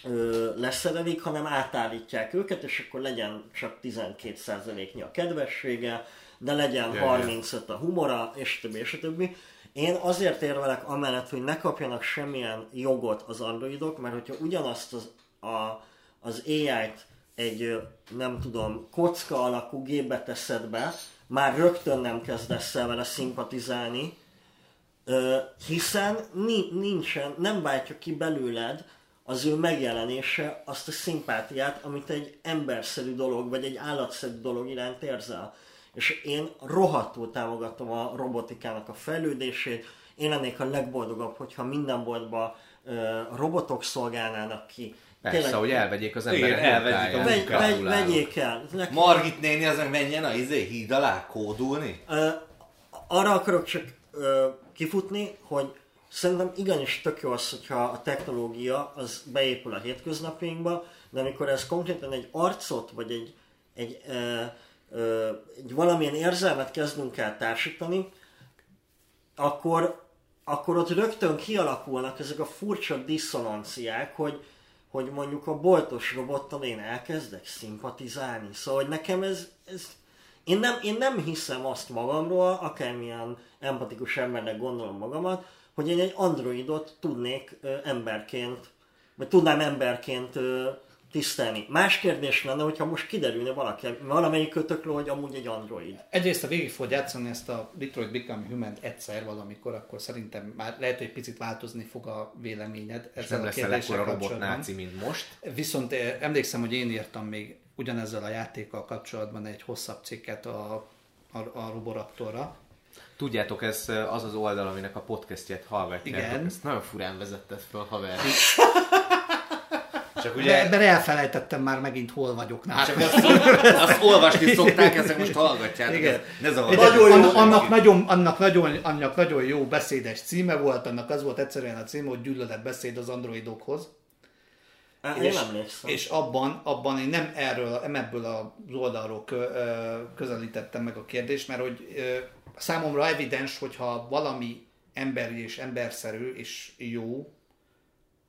ö, leszerelik, hanem átállítják őket, és akkor legyen csak 12%-nyi a kedvessége, de legyen ja. 35 a humora, és többi, és többi. Én azért érvelek amellett, hogy ne kapjanak semmilyen jogot az androidok, mert hogyha ugyanazt az, a, az AI-t egy, nem tudom, kocka alakú gépbe teszed be, már rögtön nem kezdesz el vele szimpatizálni, hiszen ni- nincsen, nem váltja ki belőled az ő megjelenése azt a szimpátiát, amit egy emberszerű dolog, vagy egy állatszerű dolog iránt érzel. És én rohadtul támogatom a robotikának a fejlődését. Én lennék a legboldogabb, hogyha minden boltba robotok szolgálnának ki. Persze, hogy elvegyék az emberek Igen, elvegyék a munkáját. Vegy, vegy, vegyék el. Nek- Margit néni az meg menjen a izé híd alá kódulni? Arra akarok csak kifutni, hogy szerintem igenis tök jó az, hogyha a technológia az beépül a hétköznapjainkba, de amikor ez konkrétan egy arcot, vagy egy, egy, ö, valamilyen érzelmet kezdünk el társítani, akkor, akkor ott rögtön kialakulnak ezek a furcsa diszonanciák, hogy, hogy mondjuk a boltos robottal én elkezdek szimpatizálni. Szóval hogy nekem ez, ez én, nem, én nem hiszem azt magamról, akármilyen empatikus embernek gondolom magamat, hogy én egy androidot tudnék emberként, vagy tudnám emberként tisztelni. Más kérdés lenne, hogyha most kiderülne valaki, valamelyik kötökről, hogy amúgy egy android. Egyrészt, ha végig fogod játszani ezt a Detroit Become Human egyszer valamikor, akkor szerintem már lehet, hogy picit változni fog a véleményed És ezzel nem a kérdéssel ekkora kapcsolatban. robotnáci, mint most. Viszont eh, emlékszem, hogy én írtam még ugyanezzel a játékkal kapcsolatban egy hosszabb cikket a, a, a Roboraptorra. Tudjátok, ez az az oldal, aminek a podcastjét hallgatjátok. Igen. Ezt nagyon furán vezetted föl, haver. (laughs) Csak De ugye, ebben elfelejtettem már megint, hol vagyok. Na. csak azt, azt olvasni szokták, ezek most. Igen. Ez- Ne. Nagyon jó. annak, annak, nagyon, annak, nagyon, annak nagyon jó beszédes címe volt, annak az volt egyszerűen a címe, hogy gyűlölet beszéd az androidokhoz. Á, Én és, és abban, abban én nem erről, nem ebből az oldalról kö, ö, közelítettem meg a kérdést, mert hogy ö, számomra evidens, hogyha valami emberi és emberszerű és jó,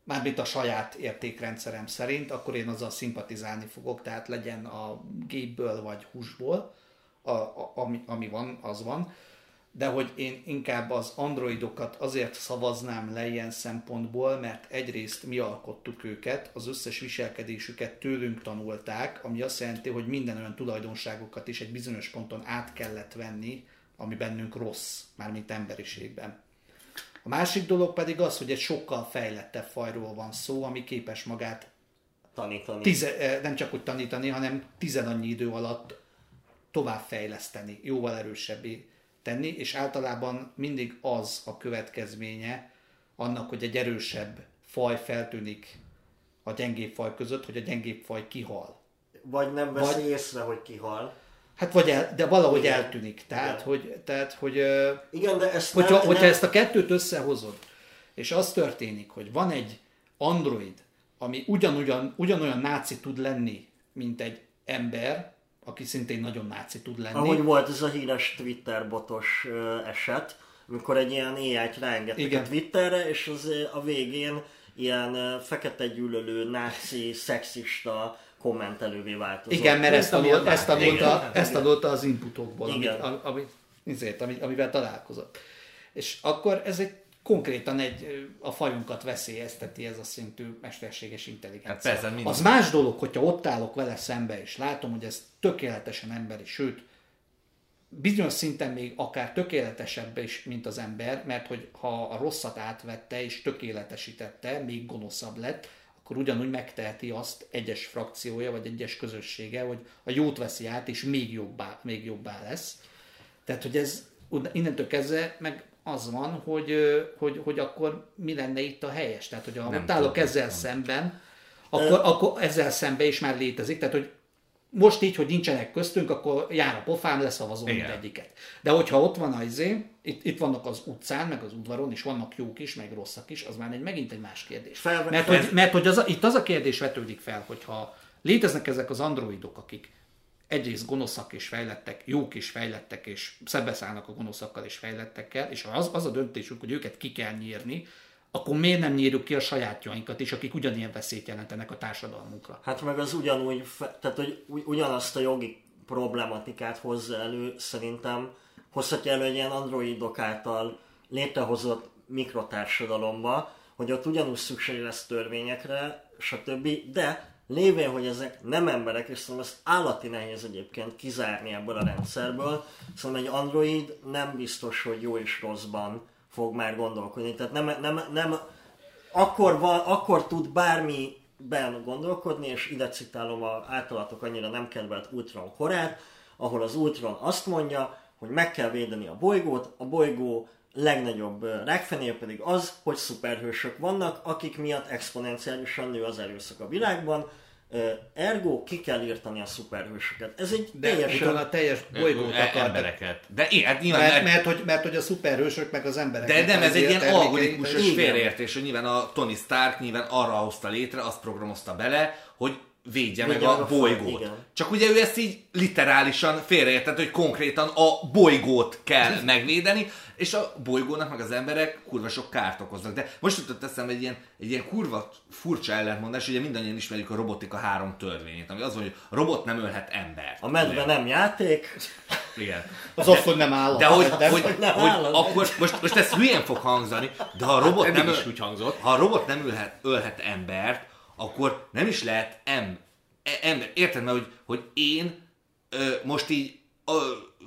mármint a saját értékrendszerem szerint, akkor én azzal szimpatizálni fogok, tehát legyen a gépből vagy húsból, a, a, ami, ami van, az van. De hogy én inkább az androidokat azért szavaznám le ilyen szempontból, mert egyrészt mi alkottuk őket, az összes viselkedésüket tőlünk tanulták, ami azt jelenti, hogy minden olyan tulajdonságokat is egy bizonyos ponton át kellett venni, ami bennünk rossz, mármint emberiségben. A másik dolog pedig az, hogy egy sokkal fejlettebb fajról van szó, ami képes magát Tanítani. tize, eh, nem csak úgy tanítani, hanem tizenannyi idő alatt továbbfejleszteni, jóval erősebbé tenni, és általában mindig az a következménye annak, hogy egy erősebb faj feltűnik a gyengébb faj között, hogy a gyengébb faj kihal. Vagy nem veszi Vagy- észre, hogy kihal. Hát vagy el, de valahogy Igen. eltűnik. Tehát, Igen. hogy, tehát, hogy Igen, de ezt hogyha, nem, hogyha nem, ezt a kettőt összehozod, és az történik, hogy van egy android, ami ugyanolyan, ugyanolyan náci tud lenni, mint egy ember, aki szintén nagyon náci tud lenni. Ahogy volt ez a híres Twitter botos eset, amikor egy ilyen AI-t ráengedtek Igen. a Twitterre, és az a végén ilyen fekete gyűlölő, náci, szexista kommentelővé változott. Igen, mert ezt, tanul, tanulták. ezt, tanulta, Igen. ezt tanulta az inputokból, amit, Igen. ami, ami, azért, ami, amivel találkozott. És akkor ez egy konkrétan egy, a fajunkat veszélyezteti ez a szintű mesterséges intelligencia. Hát persze, az más dolog, hogyha ott állok vele szembe, és látom, hogy ez tökéletesen emberi, sőt, bizonyos szinten még akár tökéletesebb is, mint az ember, mert hogy ha a rosszat átvette és tökéletesítette, még gonoszabb lett, akkor ugyanúgy megteheti azt egyes frakciója, vagy egyes közössége, hogy a jót veszi át, és még jobbá, még jobbá lesz. Tehát, hogy ez innentől kezdve meg az van, hogy, hogy, hogy akkor mi lenne itt a helyes. Tehát, hogy ha Nem állok ezzel szemben, akkor, akkor ezzel szembe is már létezik. Tehát, hogy most így, hogy nincsenek köztünk, akkor jár a pofám, leszavazom Igen. mindegyiket. De hogyha ott van az izé, itt, itt vannak az utcán, meg az udvaron, és vannak jók is, meg rosszak is, az már egy megint egy más kérdés. Fel- mert, hogy, mert hogy az, itt az a kérdés vetődik fel, hogyha léteznek ezek az androidok, akik egyrészt gonoszak és fejlettek, jók és fejlettek, és szembeszállnak a gonoszakkal és fejlettekkel, és ha az, az a döntésük, hogy őket ki kell nyírni, akkor miért nem nyírjuk ki a sajátjainkat is, akik ugyanilyen veszélyt jelentenek a társadalmunkra? Hát meg az ugyanúgy, tehát hogy ugy- ugyanazt a jogi problematikát hozza elő, szerintem hozhatja elő egy ilyen androidok által létrehozott mikrotársadalomba, hogy ott ugyanúgy szükség lesz törvényekre, stb. De lévén, hogy ezek nem emberek, és szerintem ezt állati nehéz egyébként kizárni ebből a rendszerből, szerintem egy android nem biztos, hogy jó és rosszban fog már gondolkodni. Tehát nem, nem, nem akkor, van, akkor tud bármiben gondolkodni, és ide citálom a általatok annyira nem kedvelt Ultron korát, ahol az Ultron azt mondja, hogy meg kell védeni a bolygót, a bolygó legnagyobb ö, rákfenéje pedig az, hogy szuperhősök vannak, akik miatt exponenciálisan nő az erőszak a világban, ergo ki kell írtani a szuperhősöket. Ez egy De teljesen... a teljes bolygót E- akartak. embereket. De hát nyilván, Mert, mert, mert, hogy, mert hogy a szuperhősök meg az emberek. de nem, ez egy ilyen algoritmusos félreértés, hogy nyilván a Tony Stark nyilván arra hozta létre, azt programozta bele, hogy védje meg a a bolygót. igen. Csak ugye ő ezt így literálisan félreértett, hogy konkrétan a bolygót kell megvédeni, és a bolygónak meg az emberek kurva sok kárt okoznak. De most jutott eszembe egy ilyen, egy ilyen kurva furcsa ellentmondás, ugye mindannyian ismerjük a robotika három törvényét, ami az hogy a robot nem ölhet embert. A medve nem játék, Igen. Az az, hogy nem állat. De hogy, Nem- hogy, nem hogy állat. akkor, most, most ez hülyén fog hangzani, de ha a robot nem, is úgy hangzott. ha a robot nem ölhet, ölhet embert, akkor nem is lehet em, e- ember. Érted, mert hogy, hogy én ö, most így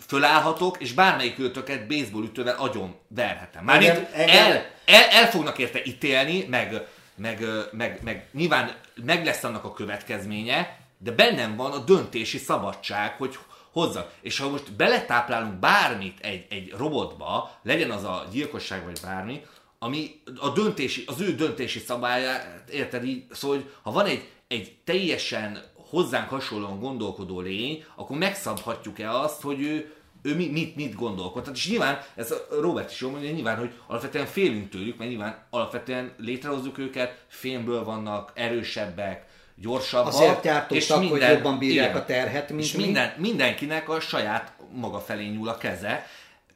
fölállhatok, és bármelyik őtöket baseball ütővel agyon verhetem. Mármint Engem- engem- el, el, el fognak érte ítélni, meg, meg, meg, meg nyilván meg lesz annak a következménye, de bennem van a döntési szabadság, hogy hozzak. És ha most beletáplálunk bármit egy, egy robotba, legyen az a gyilkosság vagy bármi, ami a döntési, az ő döntési szabályát, érted így, szóval, hogy ha van egy, egy teljesen hozzánk hasonlóan gondolkodó lény, akkor megszabhatjuk-e azt, hogy ő, ő mi- mit, mit gondolkodhat. És nyilván, ez Robert is jól mondja, nyilván, hogy alapvetően félünk tőlük, mert nyilván alapvetően létrehozzuk őket, fémből vannak, erősebbek, gyorsabbak. Azért gyártottak, hogy jobban bírják a terhet, mint és mi. minden, mindenkinek a saját maga felé nyúl a keze.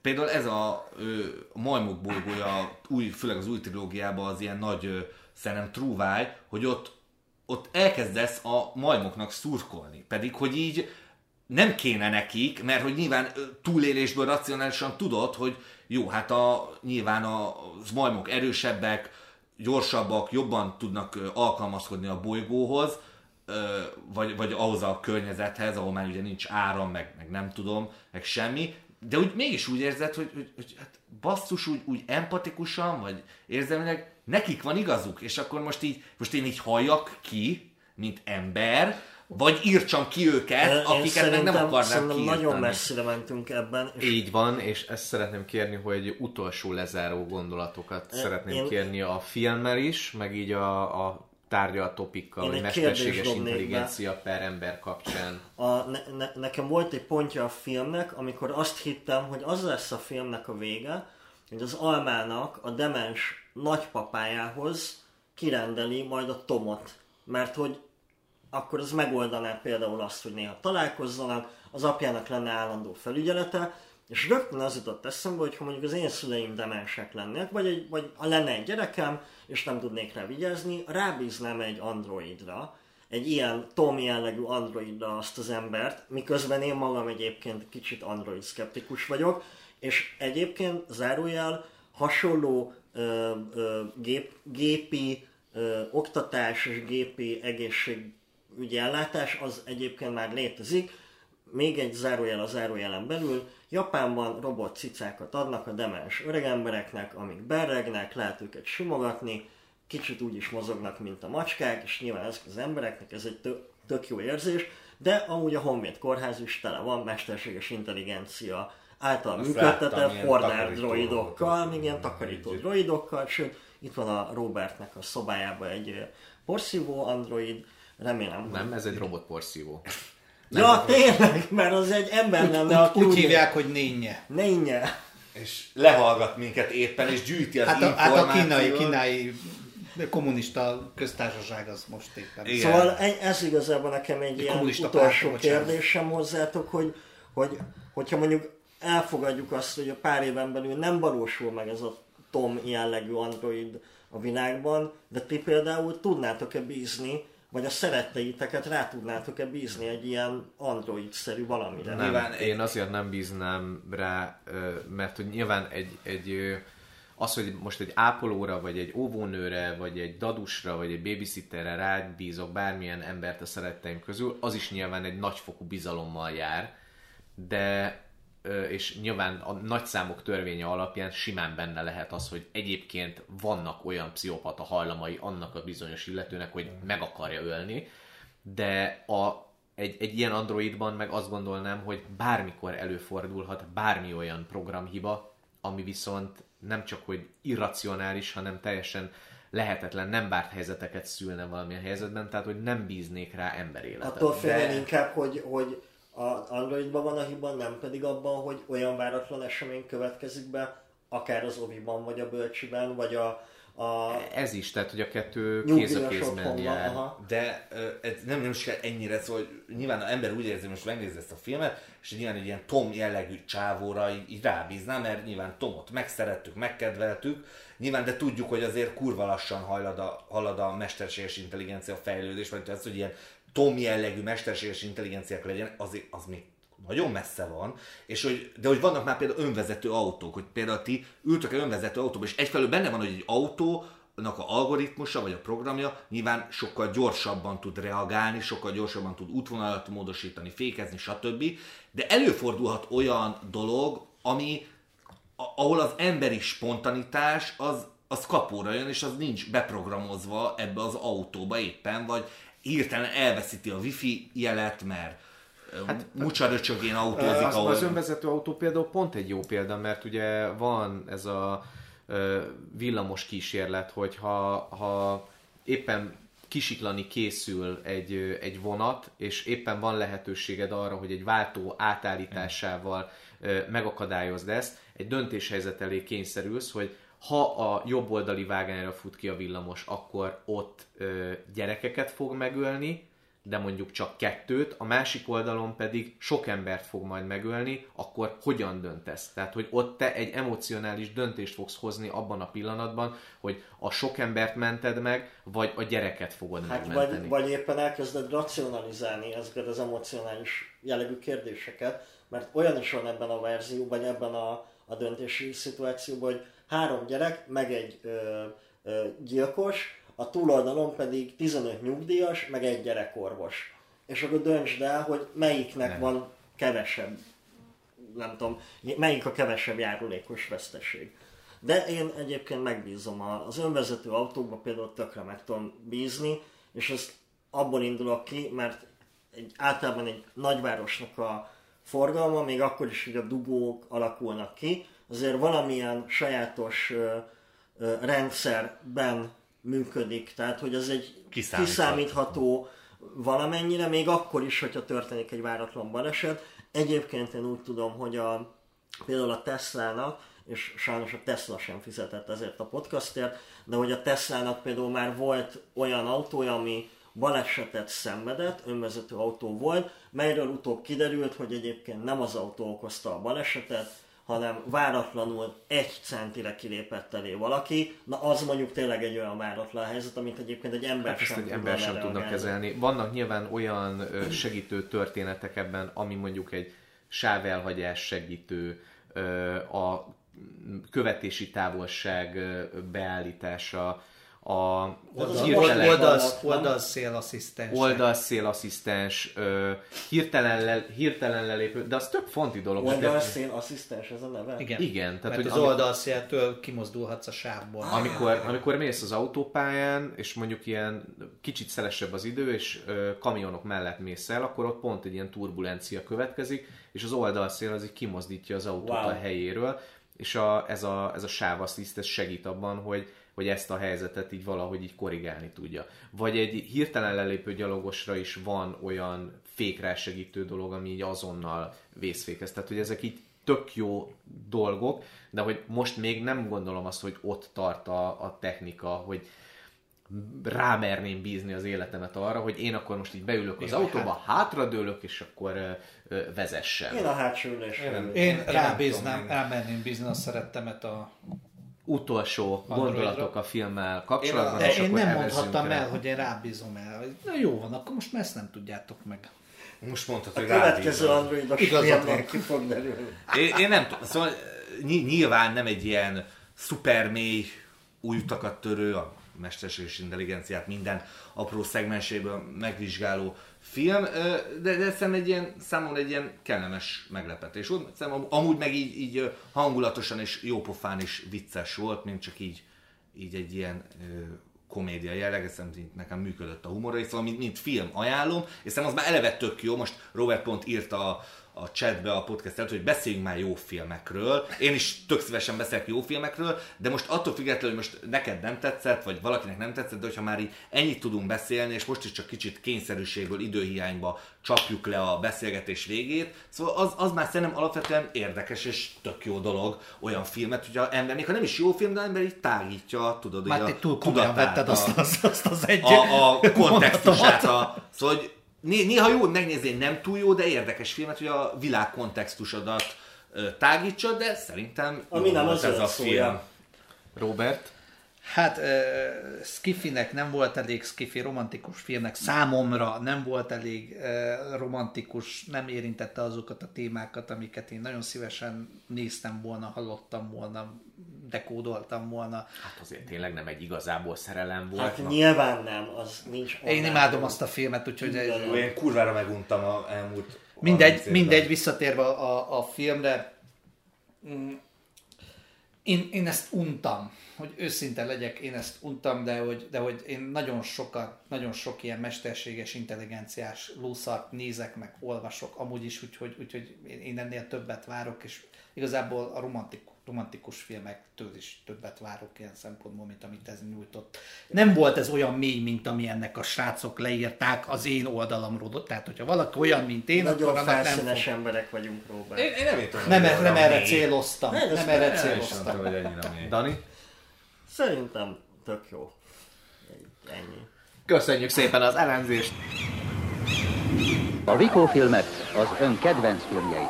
Például ez a ö, majmok bolygója, új, főleg az új trilógiában az ilyen nagy ö, szerintem trúváj, hogy ott, ott elkezdesz a majmoknak szurkolni. Pedig, hogy így nem kéne nekik, mert hogy nyilván túlélésből racionálisan tudod, hogy jó, hát a, nyilván a, majmok erősebbek, gyorsabbak, jobban tudnak alkalmazkodni a bolygóhoz, vagy, vagy ahhoz a környezethez, ahol már ugye nincs áram, meg, meg nem tudom, meg semmi, de úgy mégis úgy érzed, hogy, hogy, hogy hát basszus úgy, úgy empatikusan, vagy érzelmileg nekik van igazuk, és akkor most így, most én így halljak ki, mint ember, vagy írtsam ki őket, Én akiket meg nem akarnám szerintem kiírtani. nagyon messzire mentünk ebben. És Így van, és ezt szeretném kérni, hogy utolsó lezáró gondolatokat Én- szeretném én- kérni a filmmel is, meg így a, a tárgya a topikkal, egy mesterséges dobnék be. intelligencia per ember kapcsán. a, ne, ne, nekem volt egy pontja a filmnek, amikor azt hittem, hogy az lesz a filmnek a vége, hogy az almának a demens nagypapájához kirendeli majd a Tomot. Mert hogy akkor az megoldaná például azt, hogy néha találkozzanak, az apjának lenne állandó felügyelete, és rögtön az jutott eszembe, hogy ha mondjuk az én szüleim demensek lennének, vagy, egy, vagy ha lenne egy gyerekem, és nem tudnék rá vigyázni, rábíznám egy androidra, egy ilyen Tom jellegű androidra azt az embert, miközben én magam egyébként kicsit android szkeptikus vagyok, és egyébként zárójel hasonló ö, ö, gép, gépi ö, oktatás és gépi egészségügyi ellátás az egyébként már létezik. Még egy zárójel a zárójelen belül, Japánban robot cicákat adnak a demens öregembereknek, amik berregnek, lehet őket simogatni, kicsit úgy is mozognak, mint a macskák, és nyilván ezek az embereknek ez egy tök, tök jó érzés, de amúgy a Honvéd kórház is tele van mesterséges intelligencia által Azt működtetett takarító droidokkal, még ilyen takarító droidokkal, sőt, itt van a Robertnek a szobájában egy porszívó android, remélem, hogy... Nem, ez egy robotporszívó. Ja, tényleg, mert az egy ember lenne, aki Úgy hívják, hogy nénye. Nénye. És lehallgat minket éppen, és gyűjti az Hát a, hát a kínai, kínai kommunista köztársaság az most éppen. Igen. Szóval e- ez igazából nekem egy ilyen kommunista utolsó bocsánat. kérdésem hozzátok, hogy, hogy hogyha mondjuk elfogadjuk azt, hogy a pár éven belül nem valósul meg ez a Tom jellegű android a világban, de ti például tudnátok-e bízni, vagy a szeretteiteket rá tudnátok-e bízni egy ilyen android-szerű valamire? Nem, Nyilván én azért nem bíznám rá, mert hogy nyilván egy, egy az, hogy most egy ápolóra, vagy egy óvónőre, vagy egy dadusra, vagy egy babysitterre rábízok bármilyen embert a szeretteim közül, az is nyilván egy nagyfokú bizalommal jár, de és nyilván a nagyszámok törvénye alapján simán benne lehet az, hogy egyébként vannak olyan pszichopata hajlamai annak a bizonyos illetőnek, hogy meg akarja ölni, de a, egy, egy ilyen androidban meg azt gondolnám, hogy bármikor előfordulhat bármi olyan programhiba, ami viszont nem csak hogy irracionális, hanem teljesen lehetetlen, nem várt helyzeteket szülne valamilyen helyzetben, tehát hogy nem bíznék rá emberéletet. Attól félnél De- inkább, hogy, hogy a Androidban van a hiba, nem pedig abban, hogy olyan váratlan esemény következik be, akár az oviban, vagy a bölcsiben, vagy a, a Ez is, tehát hogy a kettő kéz a kézben jár. Aha. De ez nem, nem is kell ennyire, szóval hogy nyilván az ember úgy érzi, hogy most megnézi ezt a filmet, és nyilván egy ilyen Tom jellegű csávóra így, így rábíznám, mert nyilván Tomot megszerettük, megkedveltük, nyilván, de tudjuk, hogy azért kurva lassan hajlad a, halad a mesterséges intelligencia fejlődés, vagy az, hogy ilyen Tom jellegű mesterséges intelligenciák legyen, az, az még nagyon messze van, és hogy, de hogy vannak már például önvezető autók, hogy például ti ültök egy önvezető autóba, és egyfelől benne van, hogy egy autó, a algoritmusa vagy a programja nyilván sokkal gyorsabban tud reagálni, sokkal gyorsabban tud útvonalat módosítani, fékezni, stb. De előfordulhat olyan dolog, ami, ahol az emberi spontanitás az, az kapóra jön, és az nincs beprogramozva ebbe az autóba éppen, vagy hirtelen elveszíti a wifi jelet, mert hát, mucsaröcsögén autózik, Az, ahol... az önvezető autó például pont egy jó példa, mert ugye van ez a villamos kísérlet, hogy ha, ha éppen kisiklani készül egy, egy vonat, és éppen van lehetőséged arra, hogy egy váltó átállításával megakadályozd ezt, egy döntéshelyzet elé kényszerülsz, hogy ha a jobb oldali vágányra fut ki a villamos, akkor ott ö, gyerekeket fog megölni, de mondjuk csak kettőt, a másik oldalon pedig sok embert fog majd megölni, akkor hogyan döntesz? Tehát, hogy ott te egy emocionális döntést fogsz hozni abban a pillanatban, hogy a sok embert mented meg, vagy a gyereket fogod Hát megmenteni. vagy, vagy éppen elkezded racionalizálni ezeket az emocionális jellegű kérdéseket, mert olyan is van ebben a verzióban, ebben a, a döntési szituációban, hogy három gyerek, meg egy ö, ö, gyilkos, a túloldalon pedig 15 nyugdíjas, meg egy gyerekorvos. És akkor döntsd el, hogy melyiknek Nem. van kevesebb nem tudom, melyik a kevesebb járulékos veszteség. De én egyébként megbízom a- az önvezető autókba, például tökre meg tudom bízni, és ezt abból indulok ki, mert egy, általában egy nagyvárosnak a forgalma, még akkor is, hogy a dugók alakulnak ki, azért valamilyen sajátos rendszerben működik, tehát hogy az egy Kiszámítható. kiszámítható valamennyire, még akkor is, hogyha történik egy váratlan baleset. Egyébként én úgy tudom, hogy a, például a Tesla-nak, és sajnos a Tesla sem fizetett ezért a podcastért, de hogy a Tesla-nak például már volt olyan autója, ami balesetet szenvedett, önvezető autó volt, melyről utóbb kiderült, hogy egyébként nem az autó okozta a balesetet, hanem váratlanul egy centire kilépett elé valaki, na az mondjuk tényleg egy olyan váratlan helyzet, amit egyébként egy ember Hát sem egy ember sem tudnak kezelni. Vannak nyilván olyan segítő történetek ebben, ami mondjuk egy sávelhagyás segítő, a követési távolság beállítása, a hirtelen- Oldalsz, oldalszél asszisztens. oldalszélasszisztens, ö, hirtelen, le, hirtelen lelépő, de az tök fonti dolog. mert- Oldalszín asszisztens ez a neve? Igen. Igen, tehát, Mert hogy az ami- oldalszéltől kimozdulhatsz a sávból. Amikor, amikor mész az autópályán, és mondjuk ilyen kicsit szelesebb az idő, és ö, kamionok mellett mész el, akkor ott pont egy ilyen turbulencia következik, és az oldalszél az így kimozdítja az autót Wow. a helyéről, és a, ez a, ez a sávassziszt ez segít abban, hogy, hogy ezt a helyzetet így valahogy így korrigálni tudja. Vagy egy hirtelen lelépő gyalogosra is van olyan fékrá segítő dolog, ami így azonnal vészfékez. Tehát, hogy ezek így tök jó dolgok, de hogy most még nem gondolom azt, hogy ott tart a, a technika, hogy rámerném bízni az életemet arra, hogy én akkor most így beülök az autóba, hátradőlök, és akkor ö, ö, vezessen. Én a hátsó ülésre. Én Én rábíznám, én- rámerném bízni a szerettemet a... Utolsó Androidra. gondolatok a filmmel kapcsolatban, De én nem mondhattam el, hogy én rábízom el. Na jó van, akkor most már ezt nem tudjátok meg. Most mondtad, A hogy következő rábízol. androidos Igazad filmnél van. ki fog derülni. Én, én nem tudom, szóval ny- nyilván nem egy ilyen szuper mély, új utakat törő, a mesterséges intelligenciát minden apró szegmenséből megvizsgáló film, de, de szerintem egy ilyen, számomra egy ilyen kellemes meglepetés volt. Szerintem am- amúgy meg így, így hangulatosan és jópofán is vicces volt, mint csak így, így egy ilyen komédia jelleg, szerintem nekem működött a humora, és szóval mint, mint film ajánlom, és szerintem az már eleve tök jó, most Robert pont írta a, a chatbe a podcast előtt, hogy beszéljünk már jó filmekről. Én is tök szívesen beszélek jó filmekről, de most attól függetlenül, hogy most neked nem tetszett, vagy valakinek nem tetszett, de hogyha már így ennyit tudunk beszélni, és most is csak kicsit kényszerűségből, időhiányba csapjuk le a beszélgetés végét, szóval az, az már szerintem alapvetően érdekes és tök jó dolog olyan filmet, hogyha ember, még ha nem is jó film, de ember így tágítja, tudod, Már így te a túl tudatát, vetted a- azt, azt, azt az egy a, a (laughs) kontextusát. A, szóval, hogy néha jó megnézni egy nem túl jó, de érdekes filmet, hogy a világ kontextusodat tágítsa, de szerintem Ami nem az ez a szója. film. Robert? Hát uh, Skiffinek nem volt elég Skiffi romantikus filmnek, számomra nem volt elég uh, romantikus, nem érintette azokat a témákat, amiket én nagyon szívesen néztem volna, hallottam volna, dekódoltam volna. Hát azért tényleg nem egy igazából szerelem volt. Hát nyilván nem, az nincs. Én imádom jobb. azt a filmet, úgyhogy Jó, Én kurvára meguntam a elmúlt mindegy, 30 évben. mindegy, visszatérve a, a filmre, mm, én, én ezt untam, hogy őszinte legyek, én ezt untam, de hogy, de hogy én nagyon sokat, nagyon sok ilyen mesterséges intelligenciás lúszart nézek, meg olvasok, amúgy is, úgyhogy, úgyhogy én- én ennél többet várok, és igazából a romantik, romantikus filmektől is többet várok ilyen szempontból, mint amit ez nyújtott. Nem volt ez olyan mély, mint ami ennek a srácok leírták az én oldalamról. Tehát, hogyha valaki olyan, mint én, Nagyon akkor annak nem fog. emberek vagyunk, Robert. Én, én nem értem, Nem, olyan nem erre mély. céloztam. Nem, Nem erre nem Nem céloztam. Dani? Szerintem tök jó. Ennyi. Köszönjük szépen az elemzést! A Vikó filmek az ön kedvenc filmjei.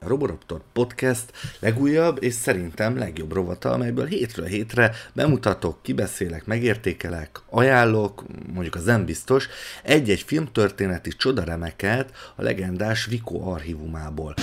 A Roboraptor Podcast legújabb és szerintem legjobb rovata, amelyből hétről hétre bemutatok, kibeszélek, megértékelek, ajánlok, mondjuk az nem biztos, egy-egy filmtörténeti csodaremeket a legendás Vico archívumából.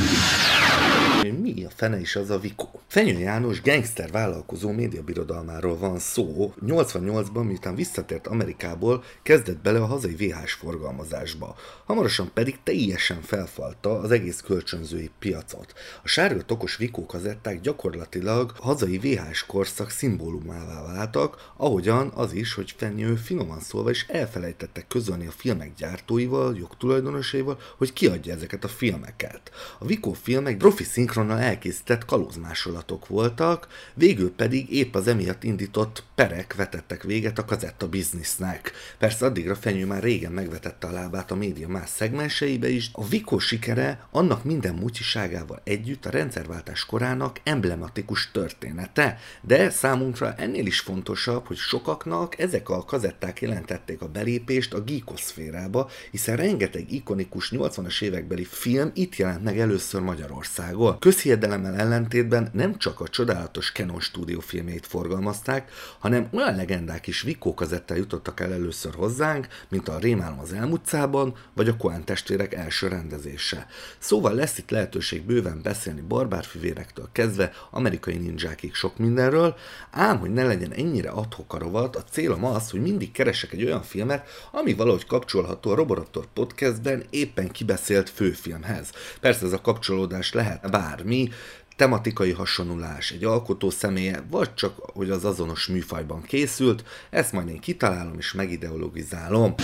Mi a fene is az a Vikó. Fenyő János gangster vállalkozó médiabirodalmáról van szó. 88-ban, miután visszatért Amerikából, kezdett bele a hazai VH-s forgalmazásba. Hamarosan pedig teljesen felfalta az egész kölcsönzői piacot. A sárga tokos Vikó kazetták gyakorlatilag hazai VH-s korszak szimbólumává váltak, ahogyan az is, hogy Fenyő finoman szólva is elfelejtette közölni a filmek gyártóival, jogtulajdonosaival, hogy kiadja ezeket a filmeket. A Vikó filmek profi szinkronnal elkészített kalózmásolatok voltak, végül pedig épp az emiatt indított perek vetettek véget a kazetta biznisznek. Persze addigra Fenyő már régen megvetette a lábát a média más szegmenseibe is. A Vikó sikere annak minden mutyiságával együtt a rendszerváltás korának emblematikus története, de számunkra ennél is fontosabb, hogy sokaknak ezek a kazetták jelentették a belépést a geekoszférába, hiszen rengeteg ikonikus 80-as évekbeli film itt jelent meg először Magyarországon. Közhiedelemmel ellentétben nem csak a csodálatos Canon stúdió filmjeit forgalmazták, hanem olyan legendák is Vikó kazettel jutottak el először hozzánk, mint a Rémálom az elmutcában, vagy a Coen testvérek első rendezése. Szóval lesz itt lehetőség bőven beszélni barbárfivérektől kezdve amerikai ninjákig sok mindenről, ám hogy ne legyen ennyire adhok a rovat, a célom az, hogy mindig keresek egy olyan filmet, ami valahogy kapcsolható a Roborator podcastben éppen kibeszélt főfilmhez. Persze ez a kapcsolódás lehet bármi, tematikai hasonlulás, egy alkotó személye, vagy csak, hogy az azonos műfajban készült, ezt majd én kitalálom és megideologizálom.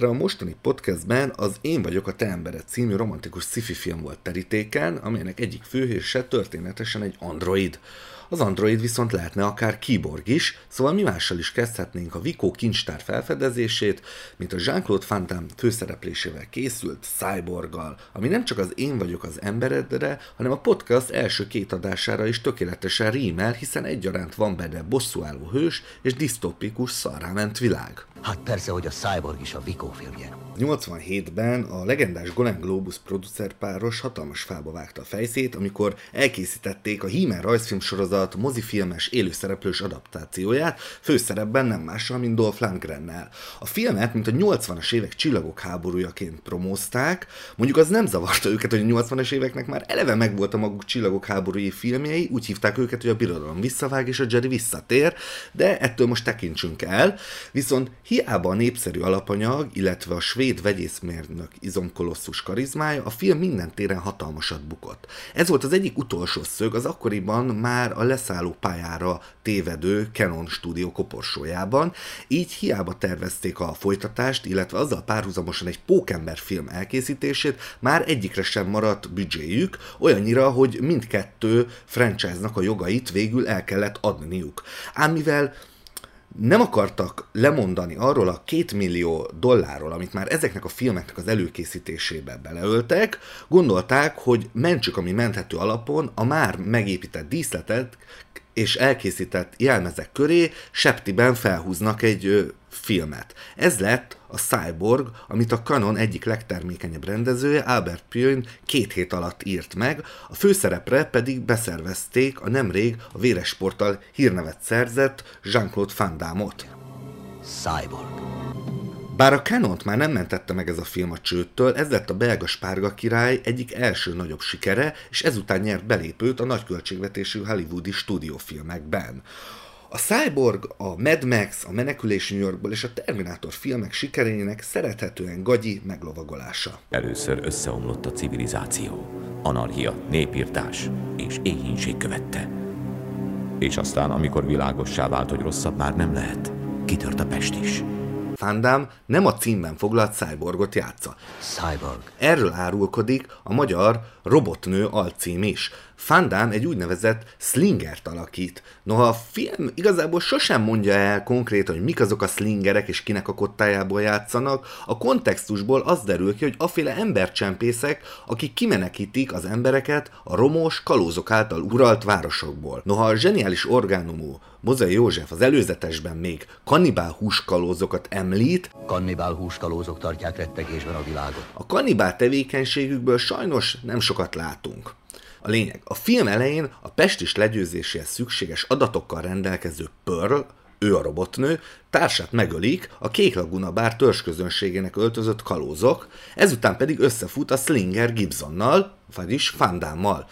A mostani podcastben az Én vagyok a te embered című romantikus sci-fi film volt terítéken, amelynek egyik főhőse történetesen egy android. Az Android viszont lehetne akár keyboard is, szóval mi mással is kezdhetnénk a Vico kincstár felfedezését, mint a Jean-Claude Van főszereplésével készült Cyborggal, ami nem csak az Én vagyok az emberedre, hanem a podcast első két adására is tökéletesen rímel, hiszen egyaránt van benne bosszúálló hős és disztopikus szarráment világ. Hát persze, hogy a Cyborg is a Vico filmje. 87-ben a legendás Golden Globus producerpáros hatalmas fába vágta a fejszét, amikor elkészítették a He-Man rajzfilm sorozat mozifilmes élőszereplős adaptációját, főszerepben nem mással, mint Dolph Lundgrennel. A filmet, mint a 80-as évek csillagok háborújaként promózták, mondjuk az nem zavarta őket, hogy a 80-as éveknek már eleve megvolt a maguk csillagok háborúi filmjei, úgy hívták őket, hogy a birodalom visszavág és a Jedi visszatér, de ettől most tekintsünk el, viszont hiába a népszerű alapanyag, illetve a svéd svéd vegyészmérnök izomkolosszus karizmája a film minden téren hatalmasat bukott. Ez volt az egyik utolsó szög az akkoriban már a leszálló pályára tévedő Canon stúdió koporsójában, így hiába tervezték a folytatást, illetve azzal párhuzamosan egy pókember film elkészítését, már egyikre sem maradt büdzséjük, olyannyira, hogy mindkettő franchise-nak a jogait végül el kellett adniuk. Ám mivel nem akartak lemondani arról a két millió dollárról, amit már ezeknek a filmeknek az előkészítésébe beleöltek, gondolták, hogy mentsük, ami menthető alapon a már megépített díszletet és elkészített jelmezek köré septiben felhúznak egy filmet. Ez lett a Cyborg, amit a Canon egyik legtermékenyebb rendezője, Albert Pyun két hét alatt írt meg, a főszerepre pedig beszervezték a nemrég a véres sporttal hírnevet szerzett Jean-Claude Van Damme-ot. Cyborg. Bár a Canont már nem mentette meg ez a film a csőttől, ez lett a belga spárga király egyik első nagyobb sikere, és ezután nyert belépőt a nagyköltségvetésű hollywoodi stúdiófilmekben. A Cyborg, a Mad Max, a Menekülés New Yorkból és a Terminátor filmek sikerének szerethetően gagyi meglovagolása. Először összeomlott a civilizáció. Anarchia, népírtás és éhínség követte. És aztán, amikor világossá vált, hogy rosszabb már nem lehet, kitört a Pest is. Fandám nem a címben foglalt cyborgot játsza. Cyborg. Erről árulkodik a magyar Robotnő alcím is. Fandám egy úgynevezett slingert alakít. Noha a film igazából sosem mondja el konkrétan, hogy mik azok a slingerek és kinek a kottájából játszanak, a kontextusból az derül ki, hogy aféle embercsempészek, akik kimenekítik az embereket a romos, kalózok által uralt városokból. Noha a zseniális orgánumú Mozai József az előzetesben még kannibál húskalózokat említ, Kannibál húskalózok tartják rettegésben a világot. a kannibál tevékenységükből sajnos nem sokat látunk. A lényeg, a film elején a pestis legyőzéséhez szükséges adatokkal rendelkező Pearl, ő a robotnő, társát megölik a Kék Laguna bár törzsközönségének öltözött kalózok, ezután pedig összefut a Slinger Gibsonnal, vagyis Fandammal.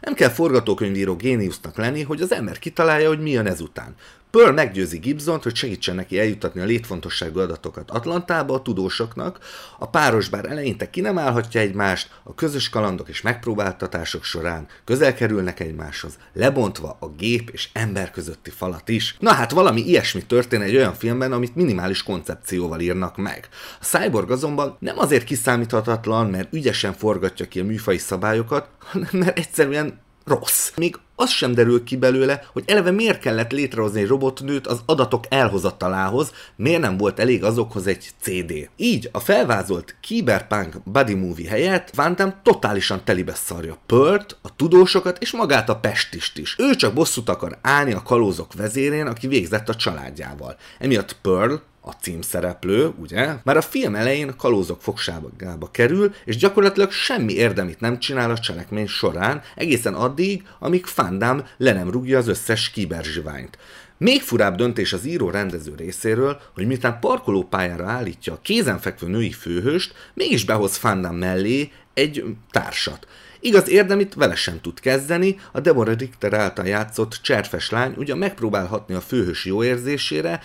Nem kell forgatókönyvíró géniusznak lenni, hogy az ember kitalálja, hogy mi jön ezután. Pearl meggyőzi Gibsont, hogy segítsen neki eljutatni a létfontosságú adatokat Atlantába a tudósoknak, a páros bár eleinte ki nem állhatja egymást, a közös kalandok és megpróbáltatások során közel kerülnek egymáshoz, lebontva a gép és ember közötti falat is. Na hát valami ilyesmi történ egy olyan filmben, amit minimális koncepcióval írnak meg. A Cyborg azonban nem azért kiszámíthatatlan, mert ügyesen forgatja ki a műfai szabályokat, hanem mert egyszerűen rossz. Még az sem derül ki belőle, hogy eleve miért kellett létrehozni egy robotnőt az adatok elhozatalához, miért nem volt elég azokhoz egy CD. Így a felvázolt Cyberpunk Buddy Movie helyett Damme totálisan telibe szarja Pört, a tudósokat és magát a Pestist is. Ő csak bosszút akar állni a kalózok vezérén, aki végzett a családjával. Emiatt Pearl, a címszereplő, ugye, már a film elején kalózok fogságába kerül, és gyakorlatilag semmi érdemit nem csinál a cselekmény során, egészen addig, amíg Fandám le nem rúgja az összes kiberzsiványt. Még furább döntés az író rendező részéről, hogy miután parkolópályára állítja a kézenfekvő női főhőst, mégis behoz Fandám mellé egy társat. Igaz érdemit vele sem tud kezdeni, a Deborah Richter által játszott cserfes lány ugyan megpróbálhatni a főhős jó érzésére,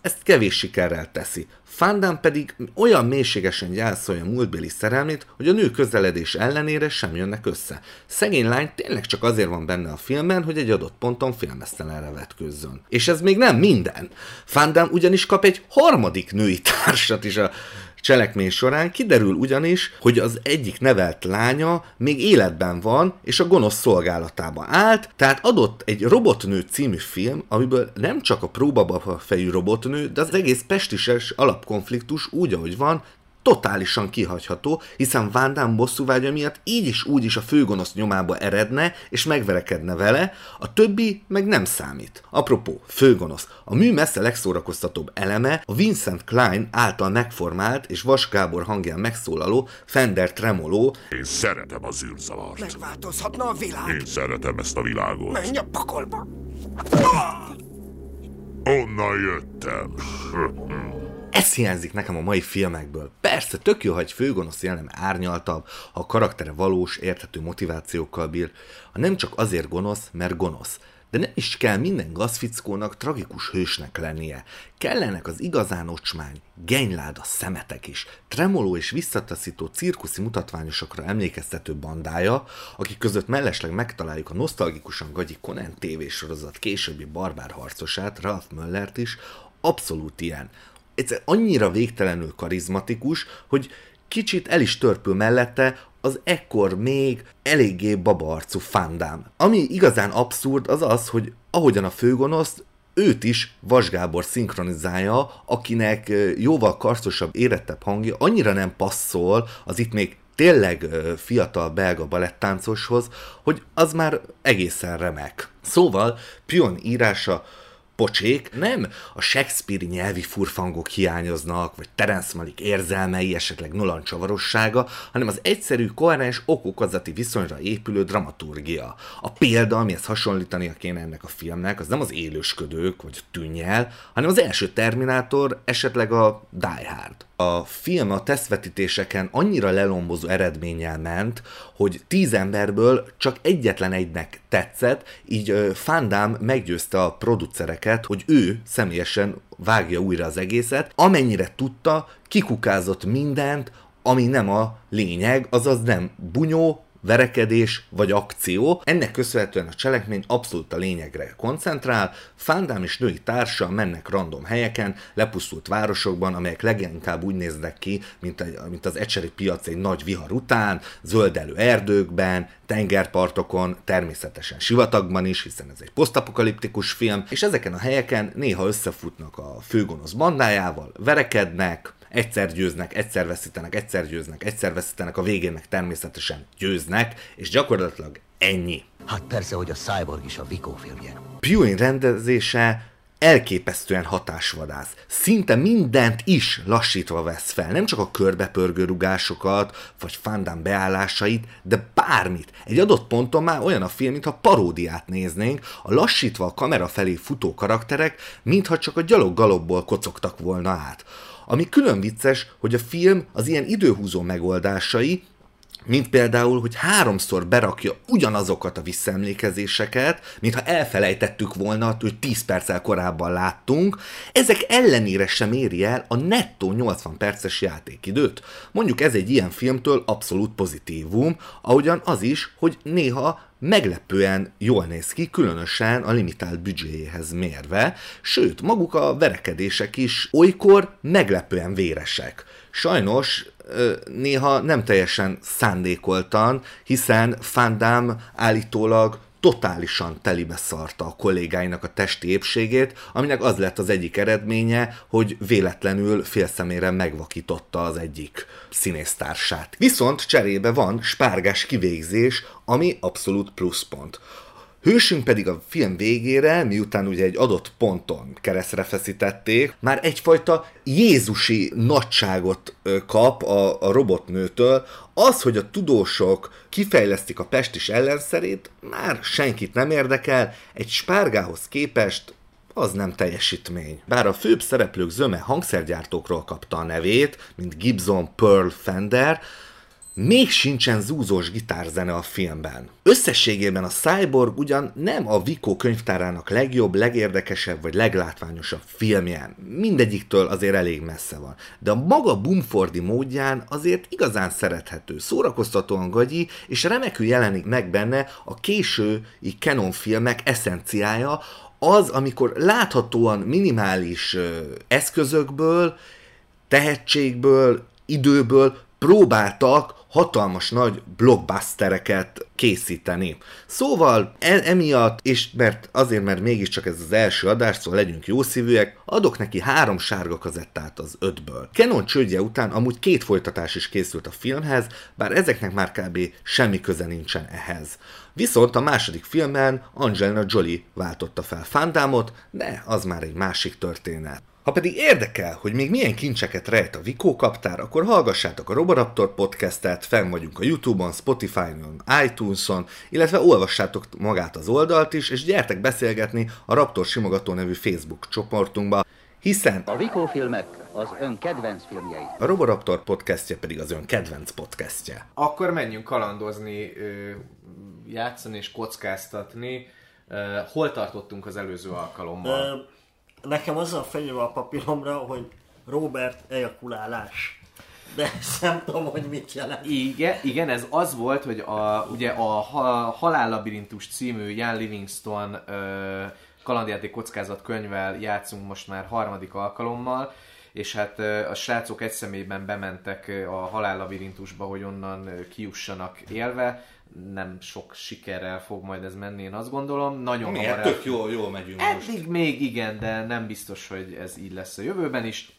ezt kevés sikerrel teszi. Fandán pedig olyan mélységesen gyászolja múltbéli szerelmét, hogy a nő közeledés ellenére sem jönnek össze. Szegény lány tényleg csak azért van benne a filmben, hogy egy adott ponton filmesztelenre vetkőzzön. És ez még nem minden. Fandán ugyanis kap egy harmadik női társat is a cselekmény során kiderül ugyanis, hogy az egyik nevelt lánya még életben van, és a gonosz szolgálatába állt, tehát adott egy Robotnő című film, amiből nem csak a próbaba fejű robotnő, de az egész pestises alapkonfliktus úgy, ahogy van, totálisan kihagyható, hiszen Van Damme bosszúvágya miatt így is úgy is a főgonosz nyomába eredne, és megverekedne vele, a többi meg nem számít. Apropó, főgonosz. A mű messze legszórakoztatóbb eleme a Vincent Klein által megformált és Vas Gábor hangján megszólaló Fender Tremolo. Én szeretem az űrzavart. Megváltozhatna a világ. Én szeretem ezt a világot. Menj a pakolba! Onnan jöttem. Ez hiányzik nekem a mai filmekből. Persze, tök jó, ha egy főgonosz jelenem árnyaltabb, ha a karaktere valós, érthető motivációkkal bír, ha nem csak azért gonosz, mert gonosz. De nem is kell minden gazfickónak tragikus hősnek lennie. Kellenek az igazán ocsmány, genyláda szemetek is, tremoló és visszataszító cirkuszi mutatványosokra emlékeztető bandája, akik között mellesleg megtaláljuk a nosztalgikusan gagyi Conan tévésorozat későbbi barbár harcosát, Ralph Möllert is, abszolút ilyen egyszer annyira végtelenül karizmatikus, hogy kicsit el is törpül mellette az ekkor még eléggé babarcú fandám. Ami igazán abszurd az az, hogy ahogyan a főgonosz, őt is Vas Gábor szinkronizálja, akinek jóval karcosabb, érettebb hangja annyira nem passzol az itt még tényleg fiatal belga balettáncoshoz, hogy az már egészen remek. Szóval Pion írása pocsék, nem a Shakespeare nyelvi furfangok hiányoznak, vagy Terence Malik érzelmei, esetleg Nolan csavarossága, hanem az egyszerű, koherens okokozati viszonyra épülő dramaturgia. A példa, amihez hasonlítania kéne ennek a filmnek, az nem az élősködők, vagy a tűnnyel, hanem az első Terminátor, esetleg a Die Hard. A film a tesztvetítéseken annyira lelombozó eredménnyel ment, hogy tíz emberből csak egyetlen egynek tetszett, így Fandám meggyőzte a producereket, hogy ő személyesen vágja újra az egészet, amennyire tudta, kikukázott mindent, ami nem a lényeg, azaz nem bunyó, verekedés vagy akció. Ennek köszönhetően a cselekmény abszolút a lényegre koncentrál, Fándám és női társa mennek random helyeken, lepusztult városokban, amelyek leginkább úgy néznek ki, mint, egy, mint az ecseri piac egy nagy vihar után, zöldelő erdőkben, tengerpartokon, természetesen sivatagban is, hiszen ez egy posztapokaliptikus film, és ezeken a helyeken néha összefutnak a főgonosz bandájával, verekednek, egyszer győznek, egyszer veszítenek, egyszer győznek, egyszer veszítenek, a végén meg természetesen győznek, és gyakorlatilag ennyi. Hát persze, hogy a Cyborg is a Vico filmje. Pewin rendezése elképesztően hatásvadász. Szinte mindent is lassítva vesz fel, nem csak a körbepörgő rugásokat, vagy fandán beállásait, de bármit. Egy adott ponton már olyan a film, mintha paródiát néznénk, a lassítva a kamera felé futó karakterek, mintha csak a gyalog galobból kocogtak volna át. Ami külön vicces, hogy a film az ilyen időhúzó megoldásai mint például, hogy háromszor berakja ugyanazokat a visszaemlékezéseket, mintha elfelejtettük volna, hogy 10 perccel korábban láttunk, ezek ellenére sem éri el a nettó 80 perces játékidőt. Mondjuk ez egy ilyen filmtől abszolút pozitívum, ahogyan az is, hogy néha meglepően jól néz ki, különösen a limitált büdzséjéhez mérve, sőt, maguk a verekedések is olykor meglepően véresek. Sajnos néha nem teljesen szándékoltan, hiszen Fandám állítólag totálisan telibe szarta a kollégáinak a testi épségét, aminek az lett az egyik eredménye, hogy véletlenül félszemére megvakította az egyik színésztársát. Viszont cserébe van spárgás kivégzés, ami abszolút pluszpont. Hősünk pedig a film végére, miután ugye egy adott ponton keresztre feszítették, már egyfajta jézusi nagyságot kap a, a robotnőtől. Az, hogy a tudósok kifejlesztik a pestis ellenszerét, már senkit nem érdekel, egy spárgához képest az nem teljesítmény. Bár a főbb szereplők zöme hangszergyártókról kapta a nevét, mint Gibson, Pearl, Fender, még sincsen zúzós gitárzene a filmben. Összességében a Cyborg ugyan nem a Vico könyvtárának legjobb, legérdekesebb vagy leglátványosabb filmje. Mindegyiktől azért elég messze van. De a maga Bumfordi módján azért igazán szerethető, szórakoztatóan gagyi, és remekül jelenik meg benne a késői Canon filmek eszenciája, az, amikor láthatóan minimális ö, eszközökből, tehetségből, időből próbáltak hatalmas nagy blockbustereket készíteni. Szóval e- emiatt, és mert azért, mert mégiscsak ez az első adás, szóval legyünk jó szívűek, adok neki három sárga kazettát az ötből. Canon csődje után amúgy két folytatás is készült a filmhez, bár ezeknek már kb. semmi köze nincsen ehhez. Viszont a második filmben Angelina Jolie váltotta fel Fandámot, de az már egy másik történet. Ha pedig érdekel, hogy még milyen kincseket rejt a Vikó kaptár, akkor hallgassátok a Roboraptor podcastet, fenn vagyunk a Youtube-on, Spotify-on, iTunes-on, illetve olvassátok magát az oldalt is, és gyertek beszélgetni a Raptor Simogató nevű Facebook csoportunkba, hiszen A Vikó filmek az ön kedvenc filmjei. a Roboraptor podcastje pedig az ön kedvenc podcastje. Akkor menjünk kalandozni, játszani és kockáztatni. Hol tartottunk az előző alkalommal? Nekem az a fenyő a papíromra, hogy Robert ejakulálás. De ezt nem tudom, hogy mit jelent. Igen, igen, ez az volt, hogy a, ugye a ha- Halállabirintus című Jan Livingston ö, kalandjáték kockázat könyvvel játszunk most már harmadik alkalommal, és hát a srácok egy személyben bementek a halállabirintusba, hogy onnan ö, kijussanak élve. Nem sok sikerrel fog majd ez menni, én azt gondolom. Nagyon Miért? hamar el- Tök jól, jól megyünk most. Eddig még igen, de nem biztos, hogy ez így lesz a jövőben is.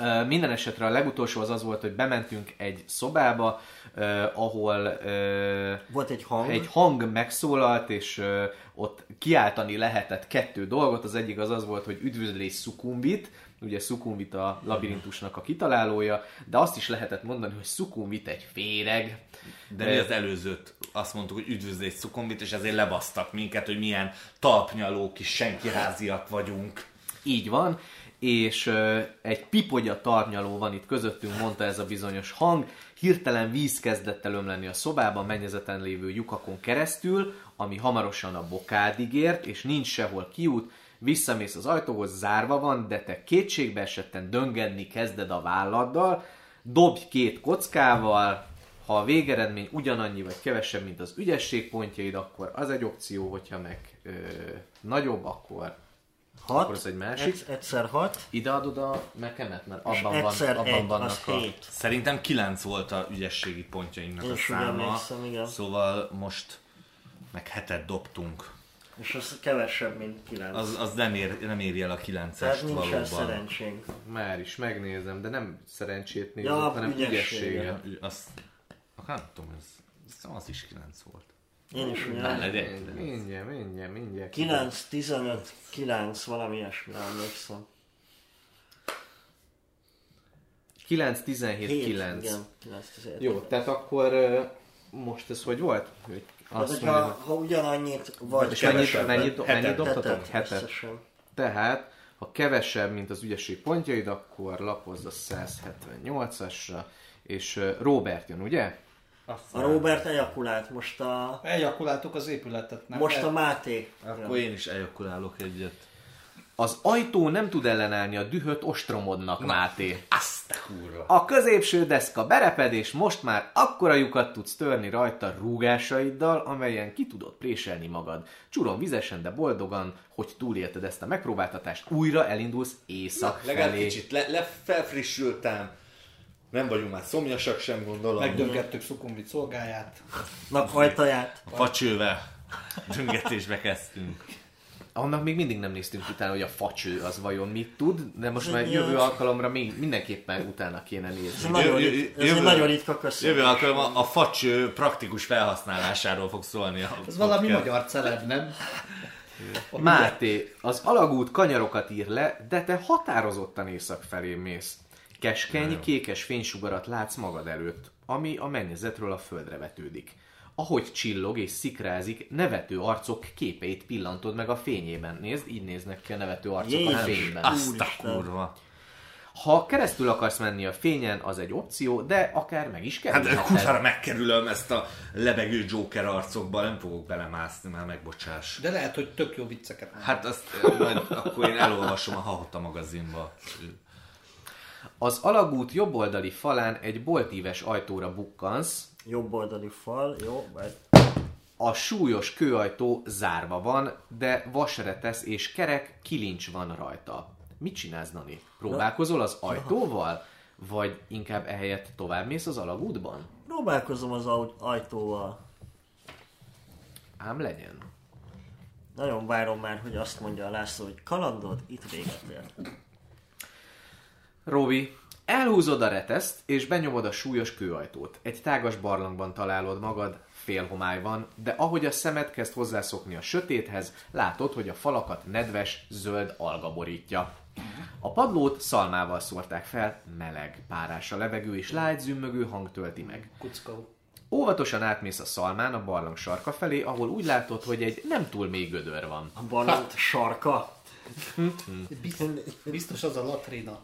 Ö, Minden esetre a legutolsó az az volt, hogy bementünk egy szobába, uh, ahol uh, volt egy hang, egy hang megszólalt, és uh, ott kiáltani lehetett kettő dolgot. Az egyik az az volt, hogy üdvözlés Sukumbit, ugye Sukumbit a labirintusnak a kitalálója, de azt is lehetett mondani, hogy Sukumbit egy féreg. De mi az előzőt azt mondtuk, hogy üdvözlés Szukombit, és ezért lebasztak minket, hogy milyen talpnyaló kis senkiháziak vagyunk. Így van, és egy pipogya tarnyaló van itt közöttünk, mondta ez a bizonyos hang. Hirtelen víz kezdett el ömleni a szobában, mennyezeten lévő lyukakon keresztül, ami hamarosan a bokádig ért, és nincs sehol kiút. Visszamész az ajtóhoz, zárva van, de te kétségbe esetten döngedni kezded a válladdal, dobj két kockával, ha a végeredmény ugyanannyi vagy kevesebb, mint az ügyességpontjaid, akkor az egy opció, hogyha meg ö, nagyobb, akkor Hat, akkor az egy másik. Egy, egyszer hat. Ide adod a mekemet, mert És abban, van, abban egy, vannak az a... hét. Szerintem 9 volt a ügyességi pontjainknak Én a száma. Szóval most meg hetet dobtunk. És az kevesebb, mint kilenc. Az, az nem, ér, nem éri el a 9-est Tehát nincsen valóban. szerencsénk. Már is megnézem, de nem szerencsét nézek, Ja, hanem ügyességet. ügyességet. Ügy- Azt, akár nem tudom, ez, az is 9 volt. Én is legyen. Mindjárt, mindjárt, mindjárt. 9, 15, 9, valami ilyesmire emlékszem. 9, 17, Hét, 9. igen, 9, 17. Jó, tehát akkor most ez hogy volt? Hogy azt hogyha, mondja, ha ugyanannyit, vagy és mennyit, mennyit, mennyit dobtatok? hetet. Tehát, ha kevesebb, mint az ügyesség pontjaid, akkor lapozz a 178-asra, és Robert jön, ugye? A Robert ejakulált, most a... Ejakuláltuk az épületet, nem? Most a Máté. Akkor én is ejakulálok egyet. Az ajtó nem tud ellenállni a dühött ostromodnak, Máté. Azt a kurva. A középső deszka bereped, és most már akkora lyukat tudsz törni rajta rúgásaiddal, amelyen ki tudod préselni magad. Csuron vizesen, de boldogan, hogy túlélted ezt a megpróbáltatást, újra elindulsz észak Legalább felé. kicsit le, le, felfrissültem. Nem vagyunk már szomjasak sem, gondolom. Megdöngettük Szukumbit szolgáját. Naphajtaját. A facsővel döngetésbe kezdtünk. Annak még mindig nem néztünk utána, hogy a facső az vajon mit tud, de most már egy jövő alkalomra még mindenképpen utána kéne nézni. nagyon rit- ez egy nagyon ritka köszönés. Jövő alkalommal a facső praktikus felhasználásáról fog szólni. A Ez valami magyar celeb, nem? (laughs) Máté, az alagút kanyarokat ír le, de te határozottan észak felé mész. Keskeny, kékes fénysugarat látsz magad előtt, ami a mennyezetről a földre vetődik. Ahogy csillog és szikrázik, nevető arcok képeit pillantod meg a fényében. Nézd, így néznek ki a nevető arcok a Jézus, fényben. azt a kurva. Ha keresztül akarsz menni a fényen, az egy opció, de akár meg is Hát kerülheted. kurvára megkerülöm ezt a lebegő Joker arcokba, nem fogok belemászni, már megbocsás. De lehet, hogy tök jó vicceket. Hát azt majd akkor én elolvasom a Hahota magazinba. Az alagút jobboldali falán egy boltíves ajtóra bukkansz. Jobboldali fal, jó, vagy... A súlyos kőajtó zárva van, de vasretesz és kerek kilincs van rajta. Mit csinálsz, Nani? Próbálkozol az ajtóval? Vagy inkább ehelyett tovább mész az alagútban? Próbálkozom az ajtóval. Ám legyen. Nagyon várom már, hogy azt mondja a László, hogy kalandod itt véget ér. Robi, elhúzod a reteszt, és benyomod a súlyos kőajtót. Egy tágas barlangban találod magad, félhomály van, de ahogy a szemed kezd hozzászokni a sötéthez, látod, hogy a falakat nedves, zöld alga borítja. A padlót szalmával szórták fel, meleg, párás a levegő, és lágy zümmögő hang tölti meg. Kuckó. Óvatosan átmész a szalmán a barlang sarka felé, ahol úgy látod, hogy egy nem túl mély gödör van. A barlang sarka? Biztos, az a latrina.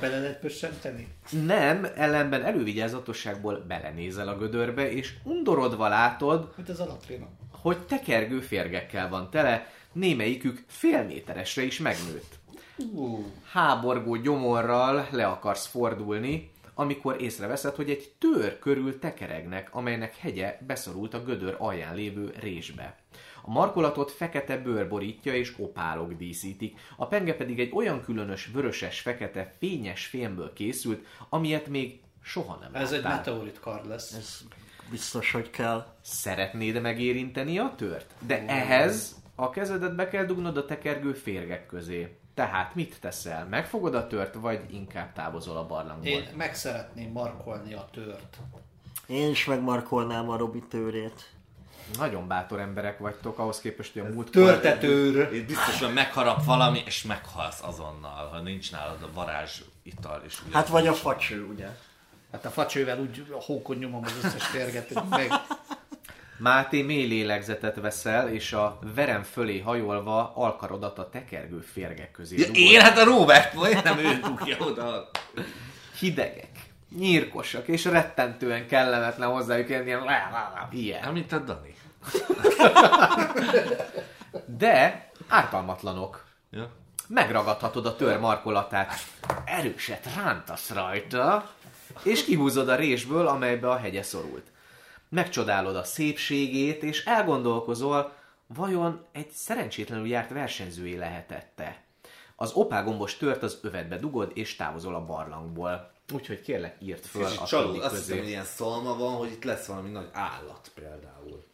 Bele lehet pössenteni? Nem, ellenben elővigyázatosságból belenézel a gödörbe, és undorodva látod, Mit ez a latrina? hogy tekergő férgekkel van tele, némelyikük fél méteresre is megnőtt. Uh, Háborgó gyomorral le akarsz fordulni, amikor észreveszed, hogy egy tör körül tekeregnek, amelynek hegye beszorult a gödör alján lévő résbe. A markolatot fekete bőr borítja és opálok díszítik, a penge pedig egy olyan különös vöröses-fekete fényes fémből készült, amilyet még soha nem ez egy láttál. meteorit kard lesz. Ez biztos, hogy kell. Szeretnéd megérinteni a tört? De ehhez a kezedet be kell dugnod a tekergő férgek közé. Tehát mit teszel? Megfogod a tört, vagy inkább távozol a barlangból? Én meg szeretném markolni a tört. Én is megmarkolnám a Robi tőrét. Nagyon bátor emberek vagytok, ahhoz képest, hogy a múlt Törtetőr. Itt biztosan megharap valami, és meghalsz azonnal, ha nincs nálad a varázs ital. És ugye Hát vagy a facső, ugye? Hát a facsővel úgy a hókon nyomom az összes férget, hogy meg... Máté mély lélegzetet veszel, és a verem fölé hajolva alkarodat a tekergő férgek közé Ja, én hát a Robert, vagy nem ő dugja oda. Hidegek, nyírkosak, és rettentően kellemetlen hozzájuk ilyen, ilyen, ilyen. Nem, mint a Dani. De ártalmatlanok. Ja. Megragadhatod a tör markolatát, erőset rántasz rajta, és kihúzod a résből, amelybe a hegye szorult. Megcsodálod a szépségét, és elgondolkozol, vajon egy szerencsétlenül járt versenyzői lehetette. Az opálgombos tört az övedbe dugod, és távozol a barlangból. Úgyhogy kérlek, írd föl Kicsit a többi azt hiszem, hogy ilyen szalma van, hogy itt lesz valami nagy állat például.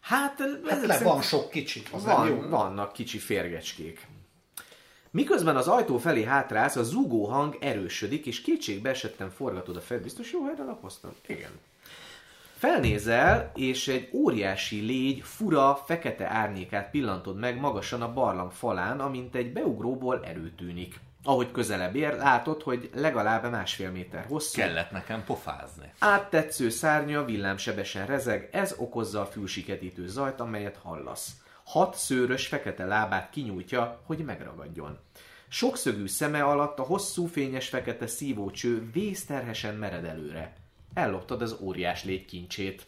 Hát, Hát le, van sok kicsi. Van, jó. vannak kicsi férgecskék. Miközben az ajtó felé hátrálsz, a zúgó hang erősödik, és kétségbe esetten forgatod a fejed. Biztos jó helyre lapoztam? Igen. Felnézel, és egy óriási légy fura, fekete árnyékát pillantod meg magasan a barlang falán, amint egy beugróból erőtűnik. Ahogy közelebb ér, látod, hogy legalább másfél méter hosszú. Kellett nekem pofázni. Áttetsző szárnya villámsebesen rezeg, ez okozza a fülsiketítő zajt, amelyet hallasz. Hat szőrös fekete lábát kinyújtja, hogy megragadjon. Sokszögű szeme alatt a hosszú fényes fekete szívócső vészterhesen mered előre. elloptad az óriás légykincsét.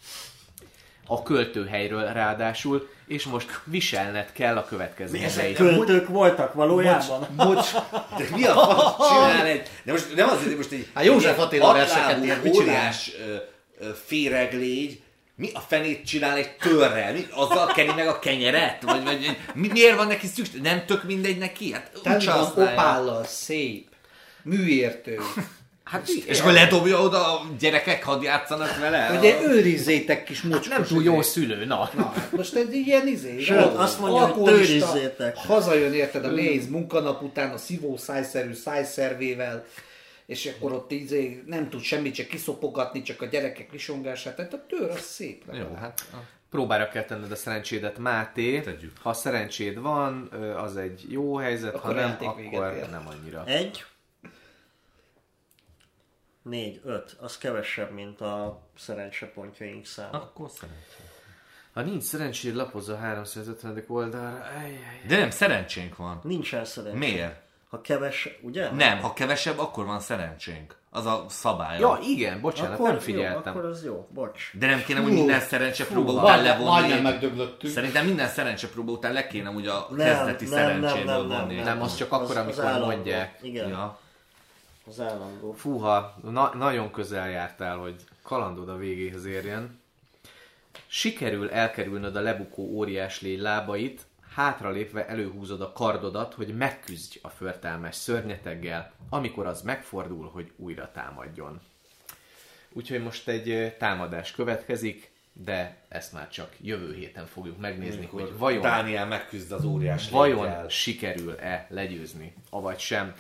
A költőhelyről ráadásul, és most viselned kell a következményeit. Költők voltak valójában? Bocs, De mi a fasz csinál egy... De most nem azért, hogy most egy... Hát József Attila verseket írt, mit óriás féreglégy, mi a fenét csinál egy törrel? Mi, azzal keni meg a kenyeret? Vagy, vagy mi, miért van neki szükség? Nem tök mindegy neki? Hát Tele van opállal, szép, műértő. Hát, és akkor ledobja oda a gyerekek, hadd játszanak vele? Ugye őrizzétek kis mocskos. Nem túl jó szülő, na. Na, most egy ilyen izé. Sőt, azt mondja, hogy tőrizzétek. Hazajön érted a néz munkanap után a szívó szájszerű szájszervével, és akkor ott izé nem tud semmit csak kiszopogatni, csak a gyerekek lisongását. Tehát a tőr az szép. Jó, hát próbára kell tenned a szerencsédet, Máté. Tegyük. Ha szerencséd van, az egy jó helyzet, Akkor ha nem, véget akkor ér. nem annyira. Egy, négy, öt. Az kevesebb, mint a szerencsepontjaink száma. Akkor szerencsé. Ha nincs szerencséd, lapozz a 350. oldalra. De nem, szerencsénk van. Nincsen szerencsé. Miért? Ha keves, ugye? Nem, ha kevesebb, akkor van szerencsénk. Az a szabály. Ja, igen, bocsánat, akkor nem figyeltem. Jó, akkor az jó, bocs. De nem kéne, hogy minden szerencse próba után levonni. majdnem megdöglöttünk. Szerintem minden szerencse próba után le kéne úgy a Nem, kezdeti nem, szerencséből nem, nem, vonni. nem, Nem, az csak akkor, Az- az amikor állandó. mondják. Igen. Ja. Az állandó. Fúha, na- nagyon közel jártál, hogy kalandod a végéhez érjen. Sikerül elkerülnöd a lebukó óriás légy lábait, hátralépve előhúzod a kardodat, hogy megküzdj a förtelmes szörnyeteggel, amikor az megfordul, hogy újra támadjon. Úgyhogy most egy támadás következik, de ezt már csak jövő héten fogjuk megnézni, hogy vajon Dániel megküzd az óriás vajon légyel. sikerül-e legyőzni, avagy sem.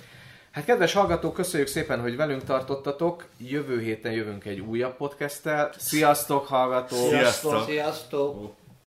Hát kedves hallgatók, köszönjük szépen, hogy velünk tartottatok. Jövő héten jövünk egy újabb podcasttel. Sziasztok, hallgatók! Sziasztok! Sziasztok!